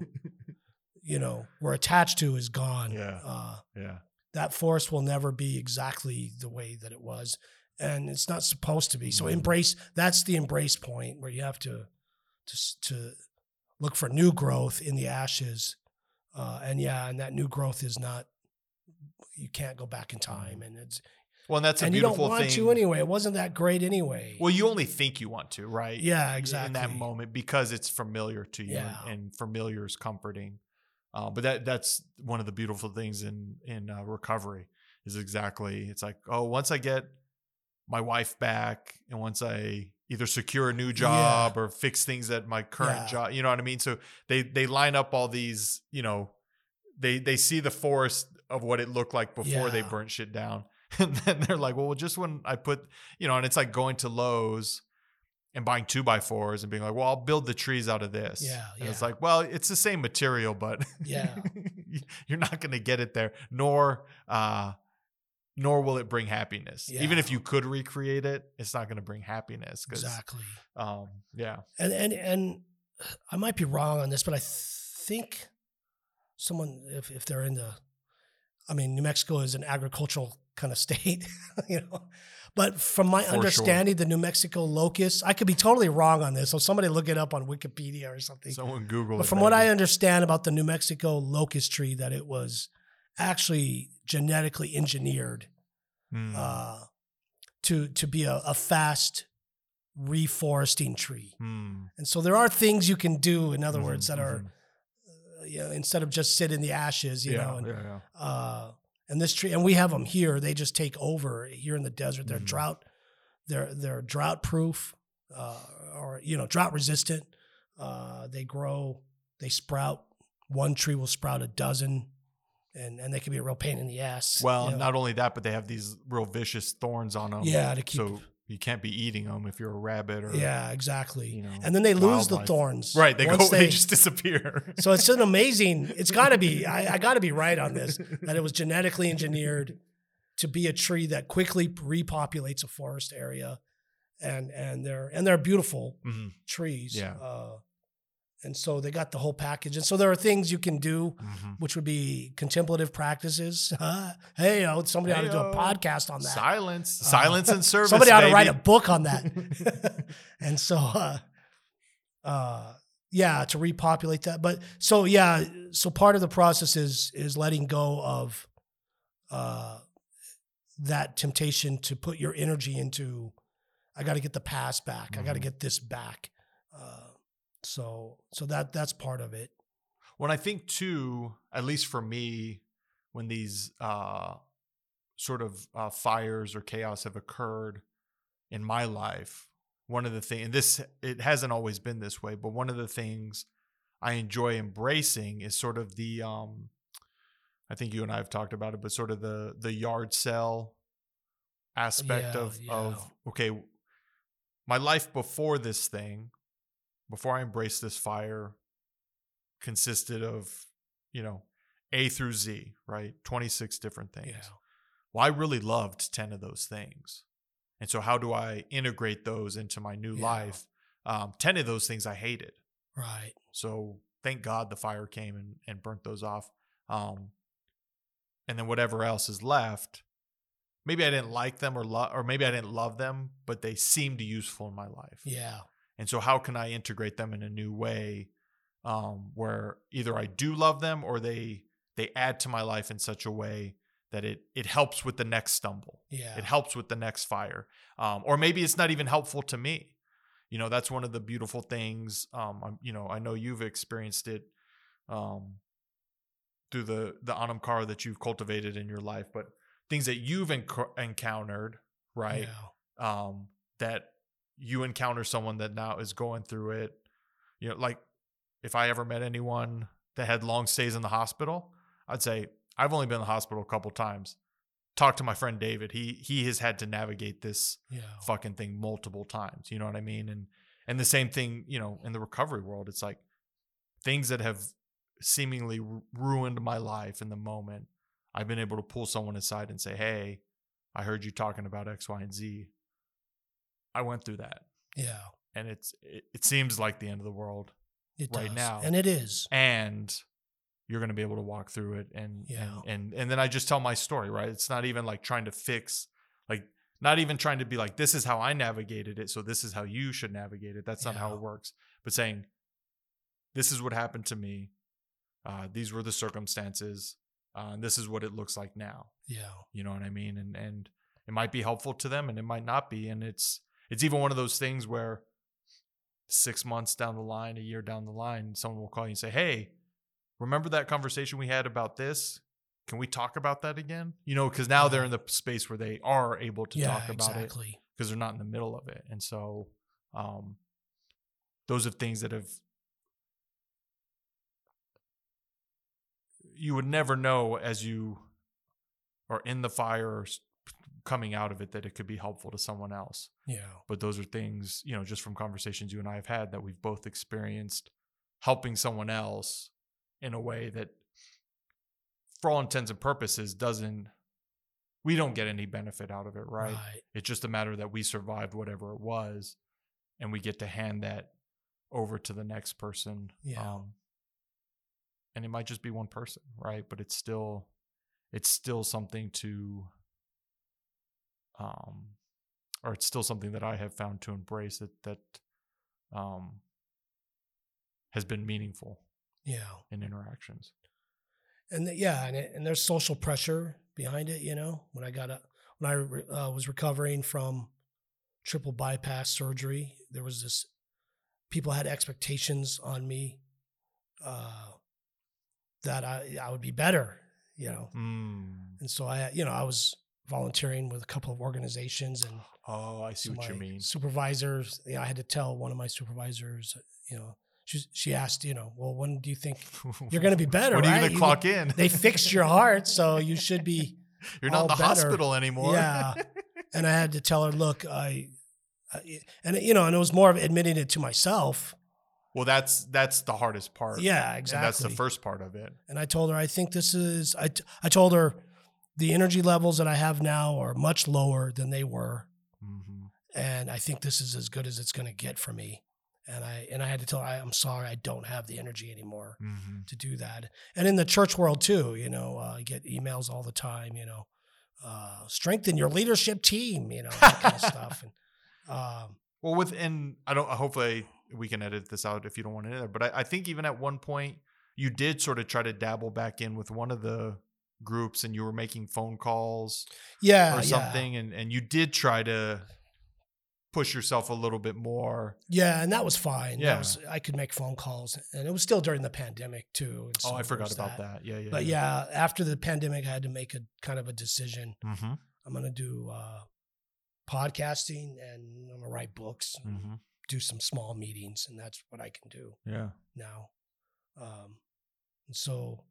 (laughs) you know were attached to is gone Yeah. uh, yeah. that forest will never be exactly the way that it was and it's not supposed to be so Mhm. embrace that's the embrace point where you have to to to look for new growth in the ashes uh, and yeah and that new growth is not you can't go back in time and it's Well, and that's a and you don't want thing. to anyway it wasn't that great anyway Well, you only think you want to, right? yeah exactly. In that moment because it's familiar to you Yeah. and, and familiar is comforting. Uh, but that that's one of the beautiful things in in uh, recovery is exactly it's like oh once I get my wife back and once I either secure a new job or fix things at my current Yeah. job, you know what I mean? So they they line up all these, you know, they they see the forest of what it looked like before they burnt shit down. (laughs) And then they're like, well, just when I put, you know, and it's like going to Lowe's and buying two by fours and being like, well, I'll build the trees out of this. Yeah, And it's like, well, it's the same material, but Yeah. (laughs) you're not going to get it there, nor, uh, nor will it bring happiness. Even if you could recreate it, it's not going to bring happiness. Exactly um, yeah. and and and I might be wrong on this, but I think someone if if they're into, I mean, New Mexico is an agricultural kind of state, (laughs) you know. But from my For sure. understanding, the New Mexico locust, I could be totally wrong on this. So somebody look it up on Wikipedia or something. Someone Google But it, from what I understand about the New Mexico locust tree, that it was actually genetically engineered Hmm. uh, to to be a, a fast reforesting tree. Hmm. And so there are things you can do, in other Mhm, words, that are mhm. uh, you know instead of just sit in the ashes, you yeah, know. And, yeah, yeah. uh, and this tree, and we have them here. They just take over here in the desert. They're Mhm. drought, they're they're drought proof, uh, or you know drought resistant. Uh, they grow, they sprout. One tree will sprout a dozen, and and they can be a real pain in the ass. Well, you know. not only that, but they have these real vicious thorns on them. yeah, to keep. so you can't be eating them if you're a rabbit or yeah, exactly. you know, and then they lose the thorns. Right, they go. (laughs) They, just disappear. so it's an amazing. It's got to be. (laughs) I, I got to be right on this. That it was genetically engineered to be a tree that quickly repopulates a forest area, and and they're and they're beautiful Mhm, trees. Yeah. Uh, and so they got the whole package. And so there are things you can do, mhm. which would be contemplative practices. (laughs) hey, oh, somebody ought to do a podcast on that. Silence, silence, and (laughs) service. Somebody ought to write a book on that. (laughs) and so, uh, uh, yeah, to repopulate that. But so yeah, so part of the process is is letting go of uh, that temptation to put your energy into. I got to get the past back. I got to get this back. So so that that's part of it. when I think too, at least for me, when these uh, sort of uh, fires or chaos have occurred in my life, one of the things, and this it hasn't always been this way, but one of the things I enjoy embracing is sort of the, um, I think you and I have talked about it, but sort of the the yard sale aspect Yeah, of yeah. of okay, my life before this thing, before I embraced this fire, consisted of, you know, A through Z, right? 26 different things. Yeah. Well, I really loved 10 of those things. And so, how do I integrate those into my new Yeah. life? Um, 10 of those things I hated. Right. So, thank God the fire came and, and burnt those off. Um, and then, whatever else is left, maybe I didn't like them or, lo- or maybe I didn't love them, but they seemed useful in my life. Yeah. And so, how can I integrate them in a new way, um, where either I do love them or they they add to my life in such a way that it it helps with the next stumble, Yeah. it helps with the next fire, um, or maybe it's not even helpful to me. You know, that's one of the beautiful things. Um, I'm, you know, I know you've experienced it um, through the the anam cara that you've cultivated in your life, but things that you've enc- encountered, right? Yeah. um, that you encounter someone that now is going through it. You know, like if I ever met anyone that had long stays in the hospital, I'd say I've only been in the hospital a couple times. Talk to my friend David. He he has had to navigate this Yeah. fucking thing multiple times. You know what I mean? And and the same thing, you know, in the recovery world, it's like things that have seemingly ru- ruined my life in the moment. I've been able to pull someone aside and say, "Hey, I heard you talking about X, Y, and Z. I went through that, Yeah. and it's it, it seems like the end of the world, It Right does. now. And it is. and you're going to be able to walk through it and, Yeah. and and and then I just tell my story, right? It's not even like trying to fix like not even trying to be like this is how I navigated it, so this is how you should navigate it. That's not how it works. But saying this is what happened to me. Uh, these were the circumstances. Uh, and this is what it looks like now. Yeah. You know what I mean? And and it might be helpful to them and it might not be. And it's it's even one of those things where six months down the line, a year down the line, someone will call you and say, Hey, remember that conversation we had about this? Can we talk about that again? You know, because now they're in the space where they are able to yeah. talk about it because they're not in the middle of it. And so um those are things that have you would never know as you are in the fire coming out of it that it could be helpful to someone else. Yeah. But those are things, you know, just from conversations you and I have had that we've both experienced helping someone else in a way that for all intents and purposes doesn't we don't get any benefit out of it, right? It's just a matter that we survived whatever it was, and we get to hand that over to the next person. Yeah. Um, and it might just be one person, right? But it's still it's still something to um or it's still something that I have found to embrace that that um has been meaningful Yeah. in interactions. and th- yeah, and, it, and there's social pressure behind it. You know, when I got a when I re- uh, was recovering from triple bypass surgery, there was this people had expectations on me uh, that I I would be better. You know, Mm. and so I you know I was volunteering with a couple of organizations and Oh, I see so what you mean. Supervisors, you know, I had to tell one of my supervisors, you know, she she asked, you know, well, when do you think (laughs) you're going to be better? when are you going to clock in? they fixed your heart, so (laughs) you should be. You're not in the better. hospital anymore. Yeah. (laughs) And I had to tell her, look, I, I, and you know, and it was more of admitting it to myself. well, that's that's the hardest part. Yeah, exactly. And that's the first part of it. And I told her, I think this is. I t- I told her, the energy levels that I have now are much lower than they were, hmm and I think this is as good as it's going to get for me. And I and I had to tell her, I, I'm sorry, I don't have the energy anymore. hmm to do that. And in the church world too, you know, uh, I get emails all the time, you know, uh, strengthen your leadership team, you know, that kind of stuff. And (laughs) um, Well, within I don't. Hopefully, we can edit this out if you don't want it in there. But I, I think even at one point, you did sort of try to dabble back in with one of the groups, and you were making phone calls yeah, or yeah. something, and and you did try to push yourself a little bit more. Yeah, and that was fine. Yeah. was, I could make phone calls, and it was still during the pandemic too. and oh, so I forgot about that. Yeah, yeah. But yeah, after the pandemic, I had to make a kind of a decision. Mm-hmm. I'm going to do uh, podcasting, and I'm going to write books, Mm-hmm. do some small meetings, and that's what I can do. Yeah. now. Um, and so,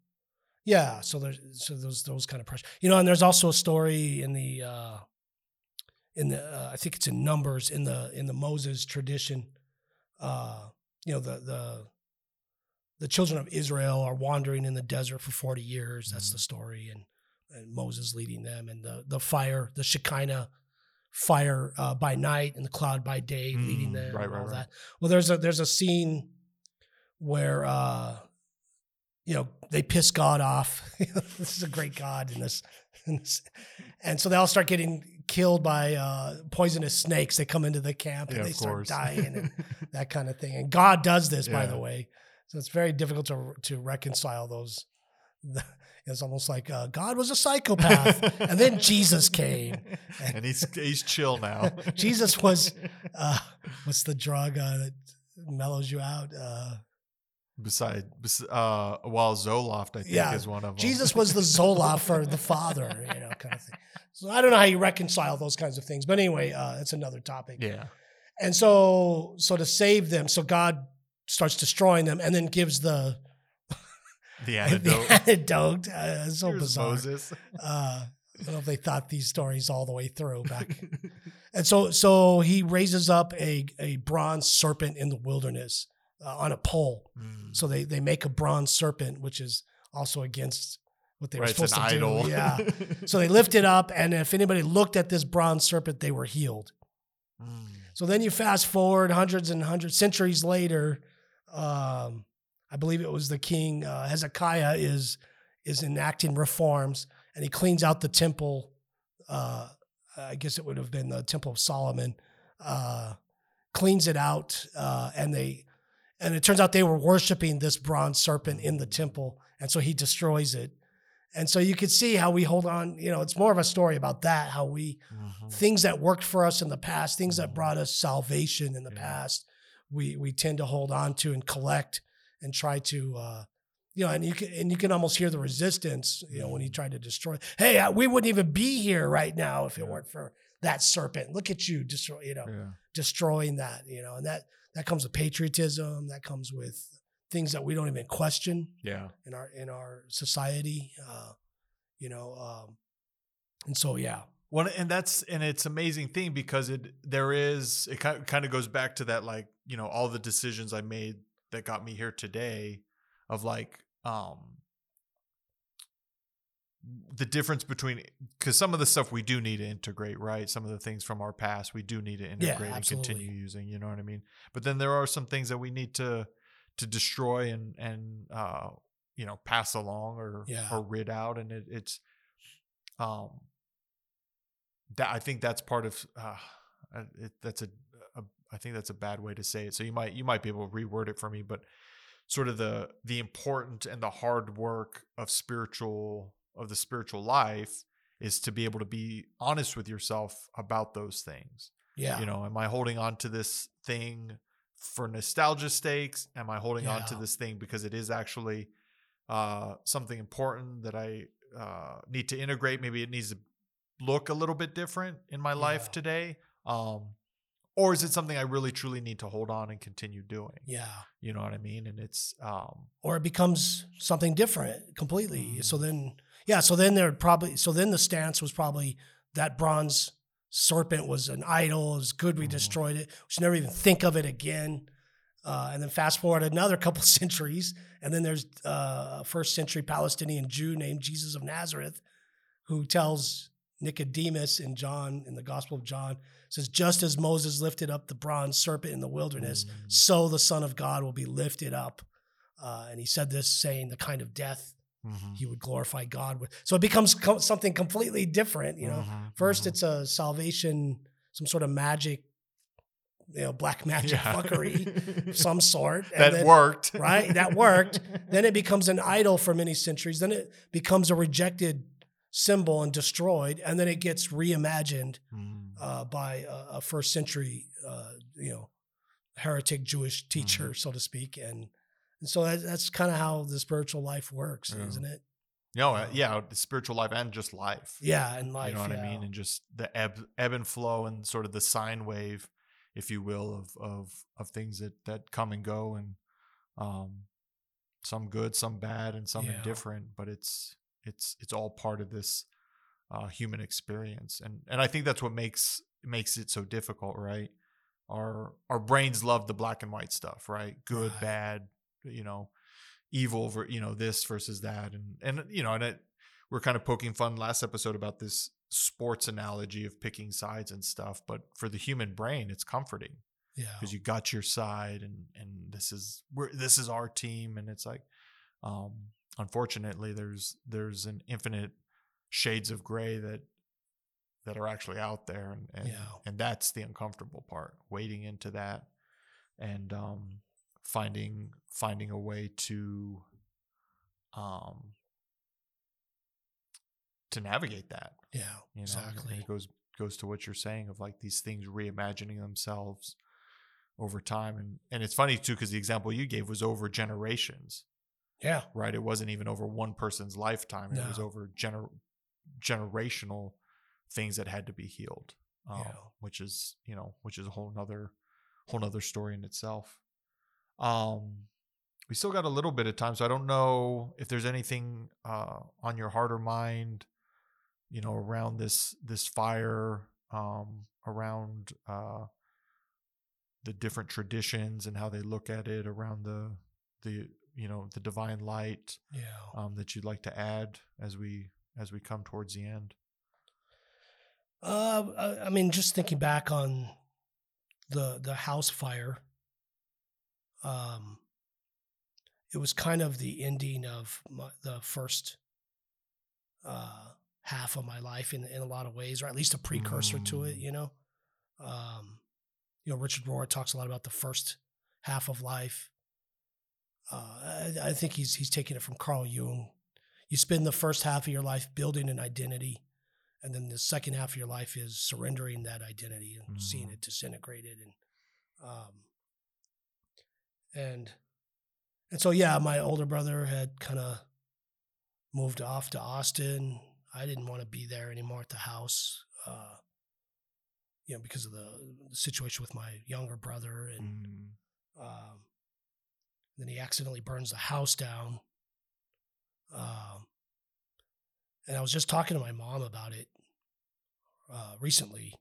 yeah, so there's so those those kind of pressure, you know. And there's also a story in the uh, in the uh, I think it's in Numbers in the in the Moses tradition. Uh, you know the the the children of Israel are wandering in the desert for forty years. That's Mhm. the story, and and Moses leading them, and the the fire, the Shekinah fire uh, by night and the cloud by day leading Mm, them. right, and right, all right. that. Well, there's a there's a scene where uh, you know they piss God off. (laughs) this is a great God in this, in this, and so they all start getting killed by uh, poisonous snakes. They come into the camp Yeah, and they start course. dying and (laughs) that kind of thing. And God does this, by the way. So it's very difficult to to reconcile those. It's almost like uh, God was a psychopath, and then Jesus came. (laughs) and he's he's chill now. Jesus was uh, what's the drug uh, that mellows you out? Beside, uh, while Zoloft, I think, Yeah, is one of them. Jesus was the Zoloft for the Father, you know, kind of thing. So I don't know how you reconcile those kinds of things, but anyway, uh, that's another topic. yeah. And so, so to save them, so God starts destroying them, and then gives the (laughs) The (laughs) the antidote. antidote. Uh, so Here's bizarre. Moses. Uh, I don't know if they thought these stories all the way through back. (laughs) and so, so he raises up a a bronze serpent in the wilderness uh, on a pole. Mm. So they they make a bronze serpent, which is also against what they were Right, it's supposed to idol. do. Yeah. (laughs) So they lift it up, and if anybody looked at this bronze serpent, they were healed. Mm. So then you fast forward hundreds and hundreds centuries later. Um, I believe it was the king uh, Hezekiah is is enacting reforms, and he cleans out the temple. Uh, I guess it would have been the Temple of Solomon. Uh, cleans it out, uh, and they and it turns out they were worshiping this bronze serpent in the temple, and so he destroys it. And so you could see how we hold on. You know, it's more of a story about that. How we Mhm. things that worked for us in the past, things that Mhm. brought us salvation in the Yeah. past, we we tend to hold on to and collect and try to, uh, you know, and you can and you can almost hear the resistance, you know, when he Mhm. tried to destroy. Hey, we wouldn't even be here right now if it Yeah. weren't for that serpent. Look at you, destroy, you know, Yeah. destroying that, you know, and that that comes with patriotism. That comes with things that we don't even question Yeah. in our in our society, uh, you know, um, and so yeah, Well, and that's and it's amazing thing because it there is it kind kind of goes back to that like you know all the decisions I made that got me here today, of like um the difference between because some of the stuff we do need to integrate right? Some of the things from our past we do need to integrate and continue using you know what i mean? But then there are some things that we need to to destroy and and uh you know pass along or Yeah. or rid out and it, it's um that i think that's part of uh uh, it, that's a, a i think that's a bad way to say it. So you might you might be able to reword it for me but sort of the the important and the hard work of spiritual of the spiritual life is to be able to be honest with yourself about those things Yeah. you know am i holding on to this thing for nostalgia stakes am i holding on to this thing because it is actually uh, something important that i uh, need to integrate maybe it needs to look a little bit different in my life today um, or is it something i really truly need to hold on and continue doing yeah. you know what i mean and it's um, Or it becomes something different completely. So Mhm. then, yeah. So then there probably, so then the stance was probably that bronze serpent was an idol. It was good we Mhm. destroyed it. We should never even think of it again. Uh, and then fast forward another (laughs) couple centuries, and then there's uh, a first century Palestinian Jew named Jesus of Nazareth, who tells Nicodemus in John in the Gospel of John says, just as Moses lifted up the bronze serpent in the wilderness, Mm. so the Son of God will be lifted up. Uh, and he said this, saying the kind of death mhm, he would glorify God with. So it becomes co- something completely different. You know, mhm, first mhm. it's a salvation, some sort of magic, you know, black magic fuckery, (laughs) some sort. and that then- worked (laughs) right? That worked. (laughs) Then it becomes an idol for many centuries. Then it becomes a rejected symbol and destroyed, and then it gets reimagined Mm. uh, by a, a first century, uh, you know, heretic Jewish Mm-hmm. teacher, so to speak, and, and so that, that's kind of how the spiritual life works, Yeah. isn't it? no uh, yeah the spiritual life and just life Yeah, and life. you know what yeah. I mean, and just the ebb, ebb and flow, and sort of the sine wave, if you will, of of of things that that come and go, and um, some good, some bad, and some Yeah. indifferent. But it's it's it's all part of this uh, human experience, and and I think that's what makes makes it so difficult, right? Our our brains love the black and white stuff, right? Good, Right. bad, you know, evil, ver- you know, this versus that, and and you know, and it, we're kind of poking fun last episode about this sports analogy of picking sides and stuff but for the human brain it's comforting Yeah. because you got your side and and this is we're this is our team and it's like um unfortunately there's there's an infinite shades of gray that that are actually out there and and, Yeah. and that's the uncomfortable part wading into that and um finding finding a way to um to navigate that Yeah. you know and exactly. it goes goes to what you're saying of like these things reimagining themselves over time and and it's funny too because the example you gave was over generations Yeah. right it wasn't even over one person's lifetime it was over gener- generational things that had to be healed um, Yeah. which is you know which is a whole nother whole nother story in itself um we still got a little bit of time so i don't know if there's anything uh on your heart or mind you know around this this fire um around uh the different traditions and how they look at it around the the you know the divine light Yeah. um that you'd like to add as we as we come towards the end Uh, I- I mean, just thinking back on the the house fire, um, it was kind of the ending of my, the first uh, half of my life in in a lot of ways, or at least a precursor to it. Mm. You know, um, you know, Richard Rohr talks a lot about the first half of life. Uh, I, I think he's he's taking it from Carl Jung. You spend the first half of your life building an identity and then the second half of your life is surrendering that identity and seeing Mhm. it disintegrated and um and and so yeah my older brother had kind of moved off to austin i didn't want to be there anymore at the house uh you know because of the, the situation with my younger brother and Mm. um, then he accidentally burns the house down. Um, and I was just talking to my mom about it uh, recently,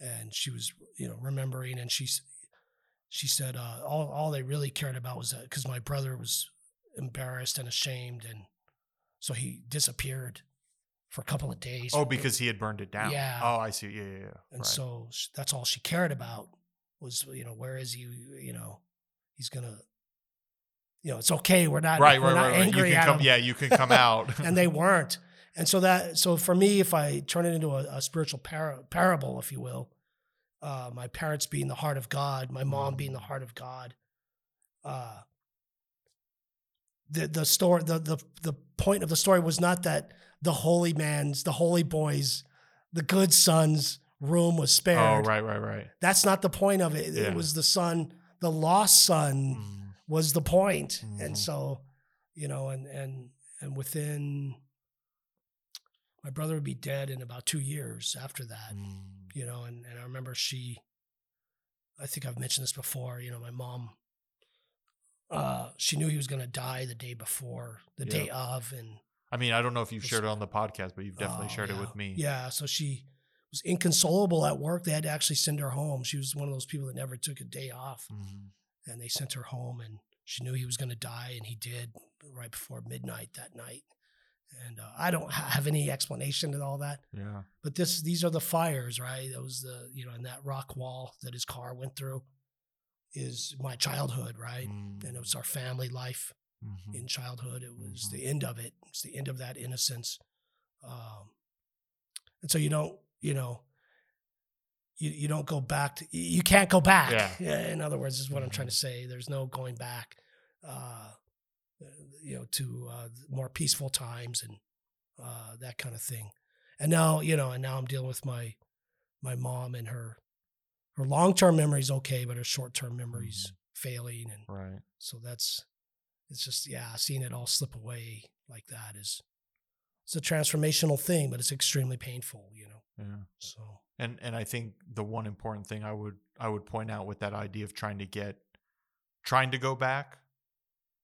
and she was, you know, remembering, and she's, she said uh, all all they really cared about was that because my brother was embarrassed and ashamed, and so he disappeared for a couple of days. oh because he had burned it down Yeah. oh i see yeah yeah, yeah. and right. so that's all she cared about was you know where is he you know he's gonna you know, it's okay. We're not right, we're right, not right, angry can at come, them. yeah, you can come out. (laughs) and they weren't. And so that so for me, if I turn it into a, a spiritual para, parable, if you will, uh, my parents being the heart of God, my mom being the heart of God, uh, the the story the the the point of the story was not that the holy man's the holy boys, the good son's room was spared. oh, right, right, right. That's not the point of it. Yeah. It was the son, the lost son Mm, was the point. Mhm. And so, you know, and and and within my brother would be dead in about two years after that. mm, You know, and, and I remember she I think I've mentioned this before, you know, my mom uh she knew he was gonna die the day before, the Yeah. day of and I mean, I don't know if you've shared it on the podcast, but you've definitely Oh, shared it with me. Yeah, so she was inconsolable at work. They had to actually send her home. She was one of those people that never took a day off. Mhm. and they sent her home and she knew he was going to die and he did right before midnight that night and uh, i don't (laughs) have any explanation to all that. Yeah. but this these are the fires right? That was the you know and that rock wall that his car went through is my childhood right? Mm, and it was our family life mhm. in childhood. It was Mhm. the end of it. It's the end of that innocence. Um, and so you don't you know you, you don't go back to you can't go back. Yeah. in other words is what i'm trying to say. There's no going back. Uh, you know to uh, more peaceful times and uh, that kind of thing and now you know and now i'm dealing with my my mom and her her long-term memories okay but her short-term memories failing and Right. so that's it's just yeah, seeing it all slip away like that is it's a transformational thing, but it's extremely painful, you know. Yeah. So And and I think the one important thing I would I would point out with that idea of trying to get trying to go back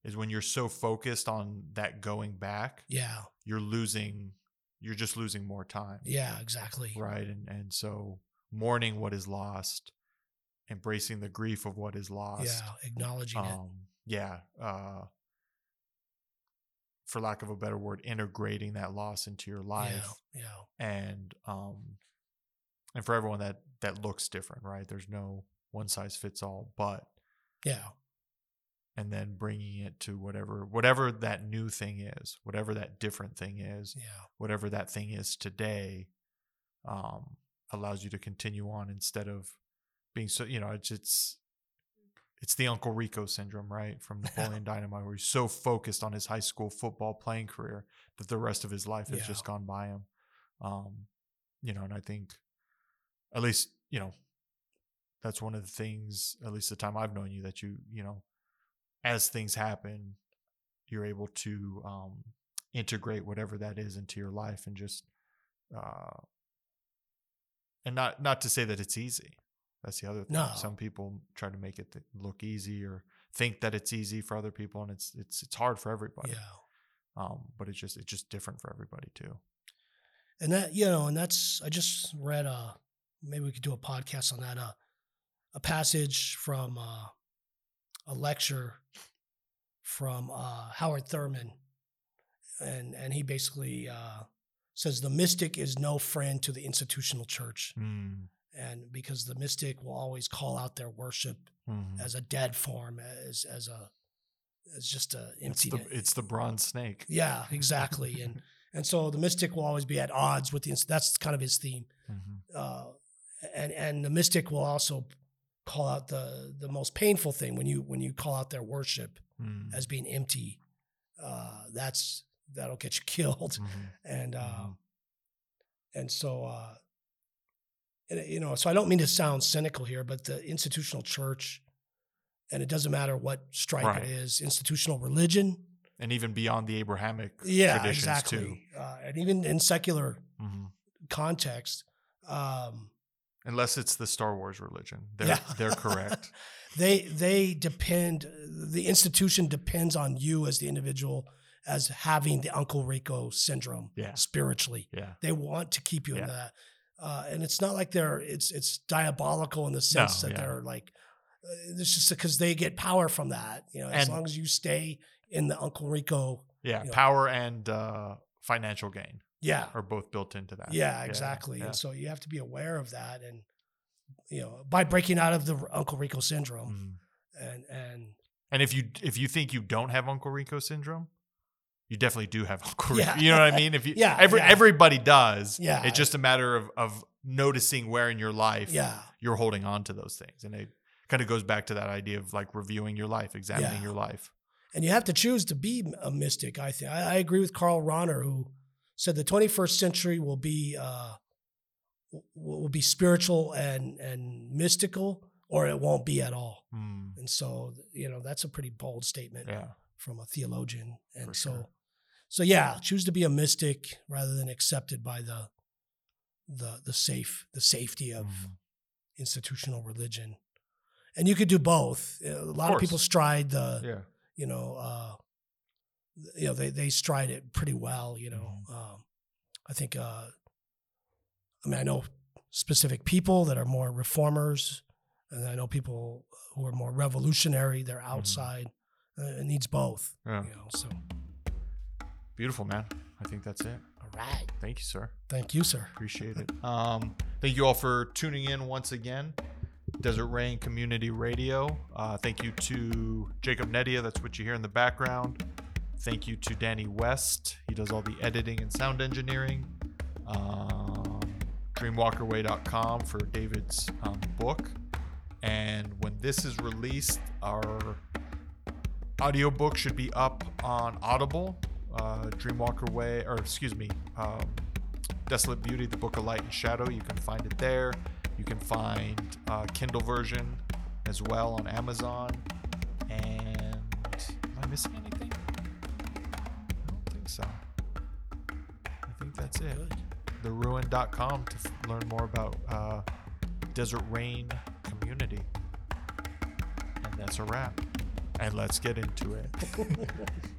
is when you're so focused on that going back, yeah, you're losing you're just losing more time. yeah, exactly. Right. And and so mourning what is lost, embracing the grief of what is lost. Yeah, acknowledging it. Um yeah. Uh for lack of a better word, integrating that loss into your life. Yeah, and um and for everyone that that looks different right there's no one size fits all but yeah, yeah, and then bringing it to whatever whatever that new thing is whatever that different thing is yeah, whatever that thing is today um allows you to continue on instead of being so you know it's it's it's the uncle rico syndrome right from napoleon (laughs) dynamite where he's so focused on his high school football playing career that the rest of his life has Yeah. just gone by him um you know and i think at least you know that's one of the things at least the time i've known you that you you know as things happen you're able to um integrate whatever that is into your life and just uh and not not to say that it's easy that's the other thing No. some people try to make it th- look easy or think that it's easy for other people and it's it's it's hard for everybody yeah. um but it's just it's just different for everybody too And that you know, and that's I just read uh maybe we could do a podcast on that uh a passage from uh a lecture from uh Howard Thurman and and he basically uh says the mystic is no friend to the institutional church mm. and because the mystic will always call out their worship Mhm. as a dead form as as a as just a it's empty the it's the bronze snake yeah exactly and (laughs) and so the mystic will always be at odds with the that's kind of his theme Mhm. uh, and and the mystic will also call out the the most painful thing when you when you call out their worship Mm. as being empty uh, that's that'll get you (laughs) killed Mhm. and Mhm. and so uh, and, you know so I don't mean to sound cynical here but the institutional church and it doesn't matter what stripe Right. it is institutional religion and even beyond the abrahamic yeah traditions exactly too uh, and even in secular Mhm. context um, unless it's the star wars religion they're Yeah. they're correct (laughs) they they depend the institution depends on you as the individual as having the uncle rico syndrome Yeah. spiritually yeah they want to keep you in that uh, and it's not like they're it's it's diabolical in the sense No, that yeah. they're like uh, it's just because they get power from that you know as And- long as you stay in the uncle rico yeah You know. power and uh financial gain yeah are both built into that yeah exactly yeah. and so you have to be aware of that and you know by breaking out of the uncle rico syndrome Mhm. and and And if you if you think you don't have Uncle Rico syndrome, you definitely do have (laughs) Uncle Yeah. Rico. You know what I mean? If you (laughs) Yeah, every yeah. everybody does. Yeah. It's just a matter of of noticing where in your life Yeah. you're holding on to those things. And it kind of goes back to that idea of like reviewing your life, examining Yeah. your life. And you have to choose to be a mystic, I think. I, I agree with Carl Ronner, who said the 21st century will be uh, will be spiritual and and mystical, or it won't be at all. Mm, And so, you know, that's a pretty bold statement yeah. from a theologian. And For so, sure. so yeah, choose to be a mystic rather than accepted by the the the safe the safety of Mhm. institutional religion. And you could do both. A lot of, course. people stride the Yeah. you know, uh, you know, they they stride it pretty well. You know, Mm-hmm. um, I think. Uh, I mean, I know specific people that are more reformers, and I know people who are more revolutionary. They're outside. Uh, it needs both. Mm-hmm. Yeah. You know, so Beautiful, man. I think that's it. all right. Thank you, sir. Thank you, sir. Appreciate it. Um, thank you all for tuning in once again. Desert Rain Community Radio. Uh, thank you to Jacob Nedia. That's what you hear in the background. Thank you to Danny West. He does all the editing and sound engineering. Um, DreamWalkerWay.com for David's um, book. And when this is released, our audiobook should be up on Audible. Uh, Dreamwalker Way, or excuse me, um, Desolate Beauty, the Book of Light and Shadow. You can find it there. You can find uh, Kindle version as well on Amazon. And am I missing anything? That's it. Good. TheRuin.com to f- learn more about uh, Desert Rain Community. And that's a wrap. And let's get into it. (laughs)